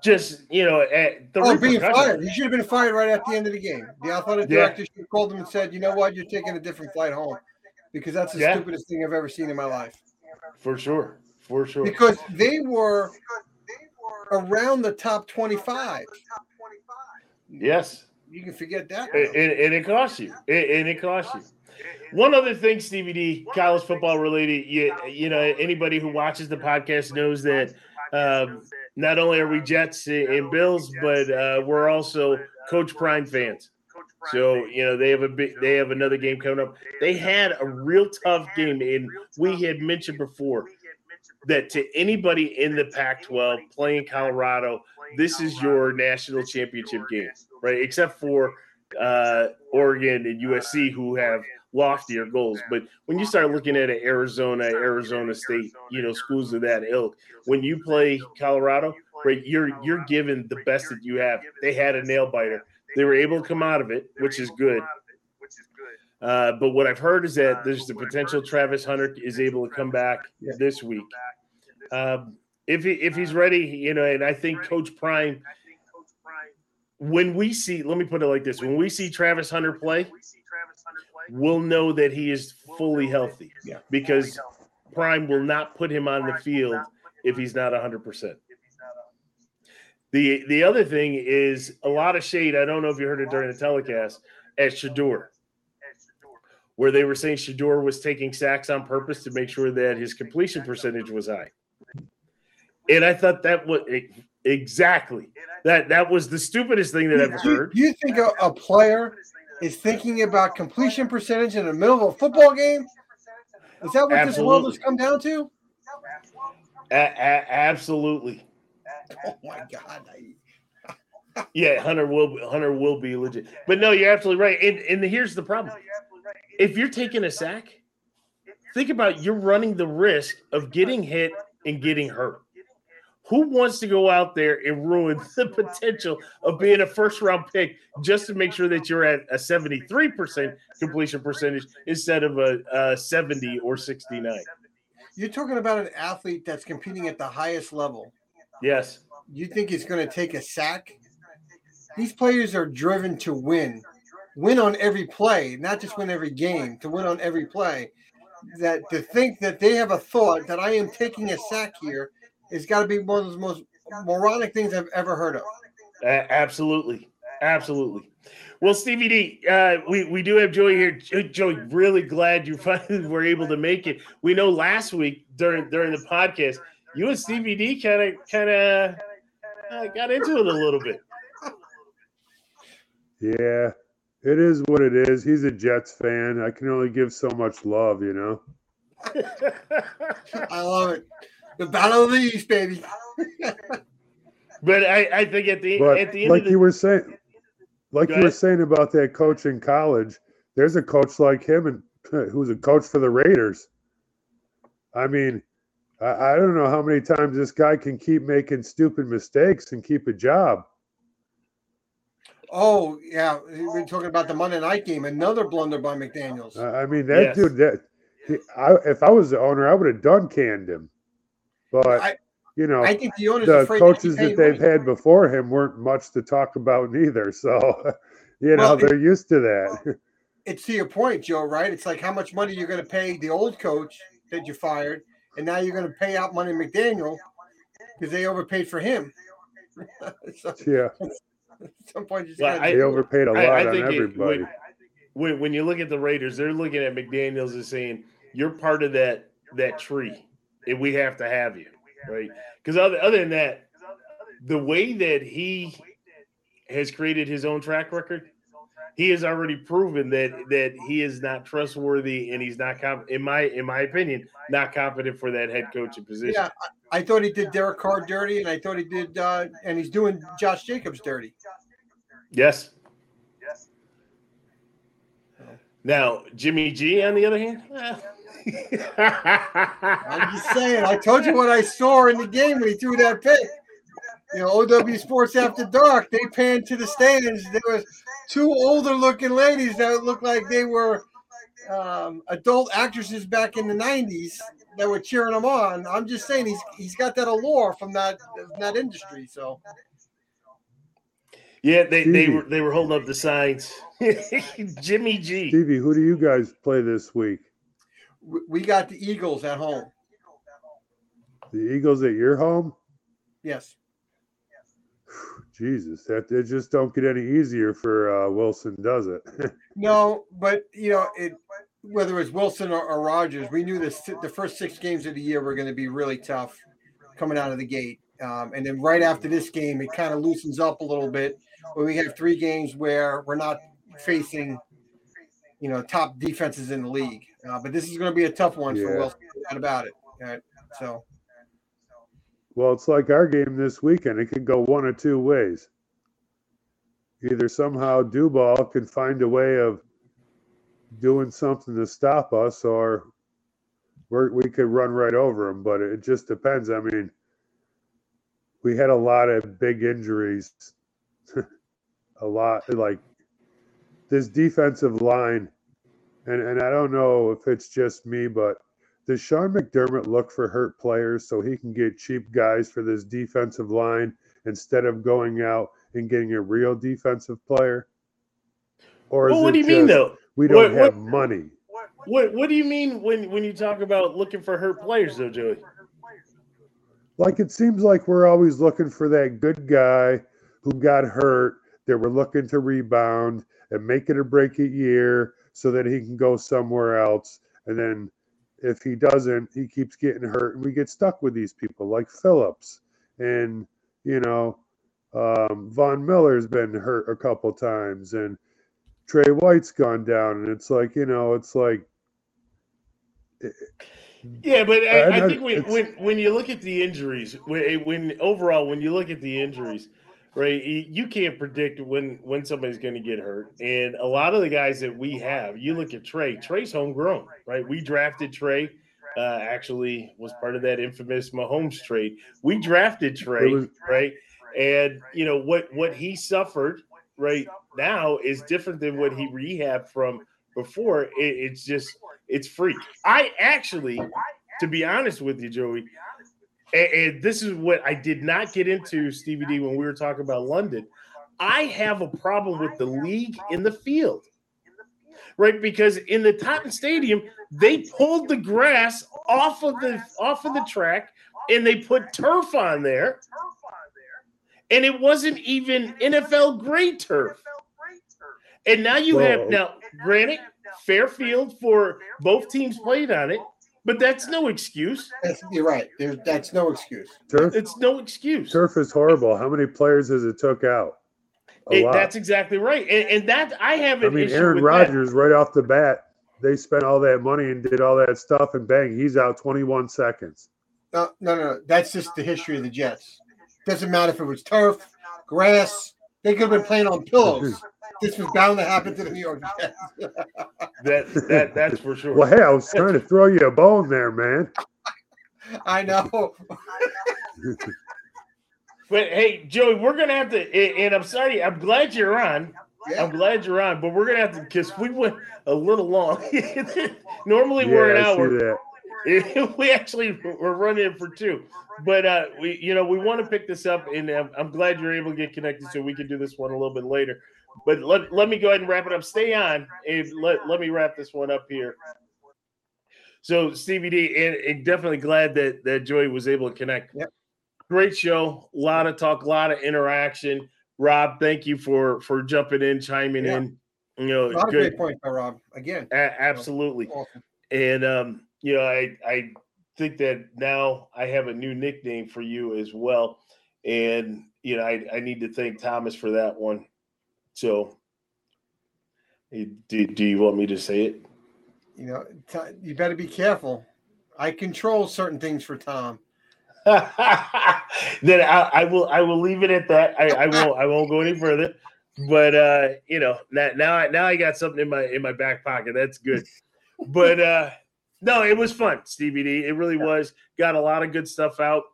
just you know, at the oh, being fired. He should have been fired right at the end of the game. The athletic director yeah. should have called him and said, "You know what? You're taking a different flight home," because that's the yeah. stupidest thing I've ever seen in my life. For sure, for sure. Because they were around the top twenty-five. Yes. You can forget that. And, and, and it costs you. And it costs you. One other thing, Stevie D, college football related. You, you know, anybody who watches the podcast knows that um, not only are we Jets and Bills, but uh, we're also Coach Prime fans. So you know they have a big, they have another game coming up. They had a real tough game, and we had mentioned before that to anybody in the Pac-12 playing Colorado, this is your national championship game, right? Except for uh, Oregon and USC, who have loftier goals. But when you start looking at an Arizona, Arizona State, you know, schools of that ilk, when you play Colorado, right? You're you're given the best that you have. They had a nail biter. They were able to come out of it, which is good. Uh, but what I've heard is that there's the potential Travis Hunter is able to come back this week. Um, if he if he's ready, you know, and I think Coach Prime, when we see, let me put it like this: when we see Travis Hunter play, we'll know that he is fully healthy. Yeah. Because Prime will not put him on the field if he's not 100. percent The the other thing is a lot of shade. I don't know if you heard it during the telecast at Shedeur where they were saying Shedeur was taking sacks on purpose to make sure that his completion percentage was high. And I thought that was exactly that that was the stupidest thing that I've ever heard. You think a, a player is thinking about completion percentage in the middle of a football game? Is that what Absolutely. this world has come down to? A- a- absolutely. Oh my god. yeah, Hunter will Hunter will be legit. But no, you're absolutely right. And and here's the problem if you're taking a sack, think about you're running the risk of getting hit and getting hurt. Who wants to go out there and ruin the potential of being a first round pick just to make sure that you're at a 73% completion percentage instead of a, a 70 or 69? You're talking about an athlete that's competing at the highest level. Yes. You think he's going to take a sack? These players are driven to win win on every play, not just win every game, to win on every play. That to think that they have a thought that I am taking a sack here has got to be one of the most moronic things I've ever heard of. Uh, absolutely, absolutely. Well, Stevie D, uh, we we do have Joey here. Joey, really glad you finally were able to make it. We know last week during during the podcast, you and Stevie D kind of kind of uh, got into it a little bit. Yeah, it is what it is. He's a Jets fan. I can only give so much love, you know. I love it. The battle of the East, baby. but I, I think at the but at the end like the, you were saying, like you were saying about that coach in college, there's a coach like him and who's a coach for the Raiders. I mean, I, I don't know how many times this guy can keep making stupid mistakes and keep a job. Oh yeah, we're talking about the Monday night game. Another blunder by McDaniel's. I mean that yes. dude. That he, I, if I was the owner, I would have done canned him. But I, you know, I think the, the coaches that they've money. had before him weren't much to talk about neither. So you know well, they're it, used to that. It's to your point, Joe. Right? It's like how much money you're going to pay the old coach that you fired, and now you're going to pay out money McDaniel because they overpaid for him. so, yeah. At some point, well, I, they overpaid a lot I, I on everybody. It, when, when you look at the Raiders, they're looking at McDaniel's and saying, "You're part of that that tree, and we have to have you." Right? Because other other than that, the way that he has created his own track record, he has already proven that that he is not trustworthy and he's not comp- in my in my opinion not competent for that head coaching position. Yeah, I thought he did Derek Carr dirty, and I thought he did, uh, and he's doing Josh Jacobs dirty. Yes. Yes. Now, Jimmy G, on the other hand, I'm just saying. I told you what I saw in the game when he threw that pick. You know, OW Sports After Dark. They panned to the stands. There was two older looking ladies that looked like they were um, adult actresses back in the '90s that were cheering him on. I'm just saying he's he's got that allure from that that industry. So yeah, they, they were they were holding up the signs. Jimmy G. Stevie, who do you guys play this week? We got the Eagles at home. The Eagles at your home? Yes. Jesus, that it just don't get any easier for uh, Wilson, does it? no, but you know, it whether it's Wilson or, or Rodgers, we knew this the first six games of the year were going to be really tough coming out of the gate. Um, and then right after this game, it kind of loosens up a little bit when we have three games where we're not facing, you know, top defenses in the league. Uh, but this is going to be a tough one yeah. for Wilson. Not about it. Right? So. Well, it's like our game this weekend. It can go one or two ways. Either somehow Duval can find a way of doing something to stop us, or we we could run right over him. But it just depends. I mean, we had a lot of big injuries. a lot like this defensive line, and, and I don't know if it's just me, but does Sean McDermott look for hurt players so he can get cheap guys for this defensive line instead of going out and getting a real defensive player? Or well, what do you mean though? We don't what, have what, money. What What do you mean when when you talk about looking for hurt players though, Joey? Like it seems like we're always looking for that good guy who got hurt that we're looking to rebound and make it a break it year so that he can go somewhere else. And then if he doesn't, he keeps getting hurt, and we get stuck with these people like Phillips and you know um, Von Miller's been hurt a couple times, and Trey White's gone down, and it's like you know, it's like. Yeah, but I, I think when, when when you look at the injuries, when, when overall when you look at the injuries, right? You can't predict when when somebody's going to get hurt, and a lot of the guys that we have, you look at Trey. Trey's homegrown, right? We drafted Trey. Uh, actually, was part of that infamous Mahomes trade. We drafted Trey, was, right? And you know what what he suffered right now is different than what he rehabbed from before. It, it's just it's freak. I actually, to be honest with you, Joey, and, and this is what I did not get into, Stevie D, when we were talking about London. I have a problem with the league in the field, right? Because in the Tottenham Stadium, they pulled the grass off of the off of the track and they put turf on there, and it wasn't even NFL grade turf. And now you have now, granted, fair field for both teams played on it, but that's no excuse. That's, you're right. There's, that's no excuse. Turf, it's no excuse. Turf is horrible. How many players has it took out? It, that's exactly right. And, and that I have an I mean, Aaron Rodgers, right off the bat, they spent all that money and did all that stuff, and bang, he's out 21 seconds. No, no, no. That's just the history of the Jets. Doesn't matter if it was turf, grass. They could have been playing on pillows. This was bound to happen to the New York Jets. that that that's for sure. Well, hey, I was trying to throw you a bone there, man. I know. but hey, Joey, we're gonna have to. And I'm sorry. I'm glad you're on. Yeah. I'm glad you're on, but we're gonna have to because we went a little long. Normally yeah, we're an hour. we actually we're running for two, but uh, we you know we want to pick this up, and I'm, I'm glad you're able to get connected so we can do this one a little bit later. But let, let me go ahead and wrap it up. Stay on and let, let me wrap this one up here. So Stevie D, and, and definitely glad that that Joey was able to connect. Yep. Great show, a lot of talk, a lot of interaction. Rob, thank you for for jumping in, chiming yeah. in. You know, a lot good. of great points Rob. Again, a- absolutely. Awesome. And um, you know, I I think that now I have a new nickname for you as well, and you know, I I need to thank Thomas for that one. So, do, do you want me to say it? You know, t- you better be careful. I control certain things for Tom. then I, I, will I will leave it at that. I, I won't I won't go any further. But uh, you know, now now I, now I got something in my in my back pocket. That's good. But uh, no, it was fun, Stevie D. It really was. Got a lot of good stuff out.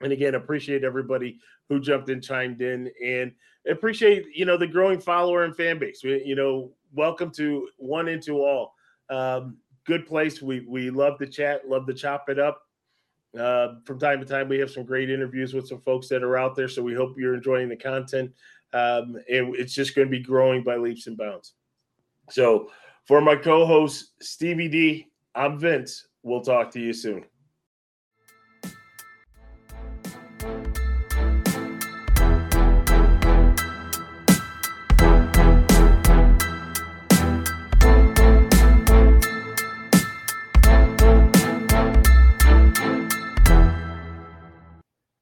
And again, appreciate everybody who jumped in, chimed in, and appreciate you know the growing follower and fan base. We, you know, welcome to one into all. Um, good place. We we love to chat, love to chop it up. Uh, from time to time, we have some great interviews with some folks that are out there. So we hope you're enjoying the content. Um, and it's just going to be growing by leaps and bounds. So for my co-host Stevie D, I'm Vince. We'll talk to you soon.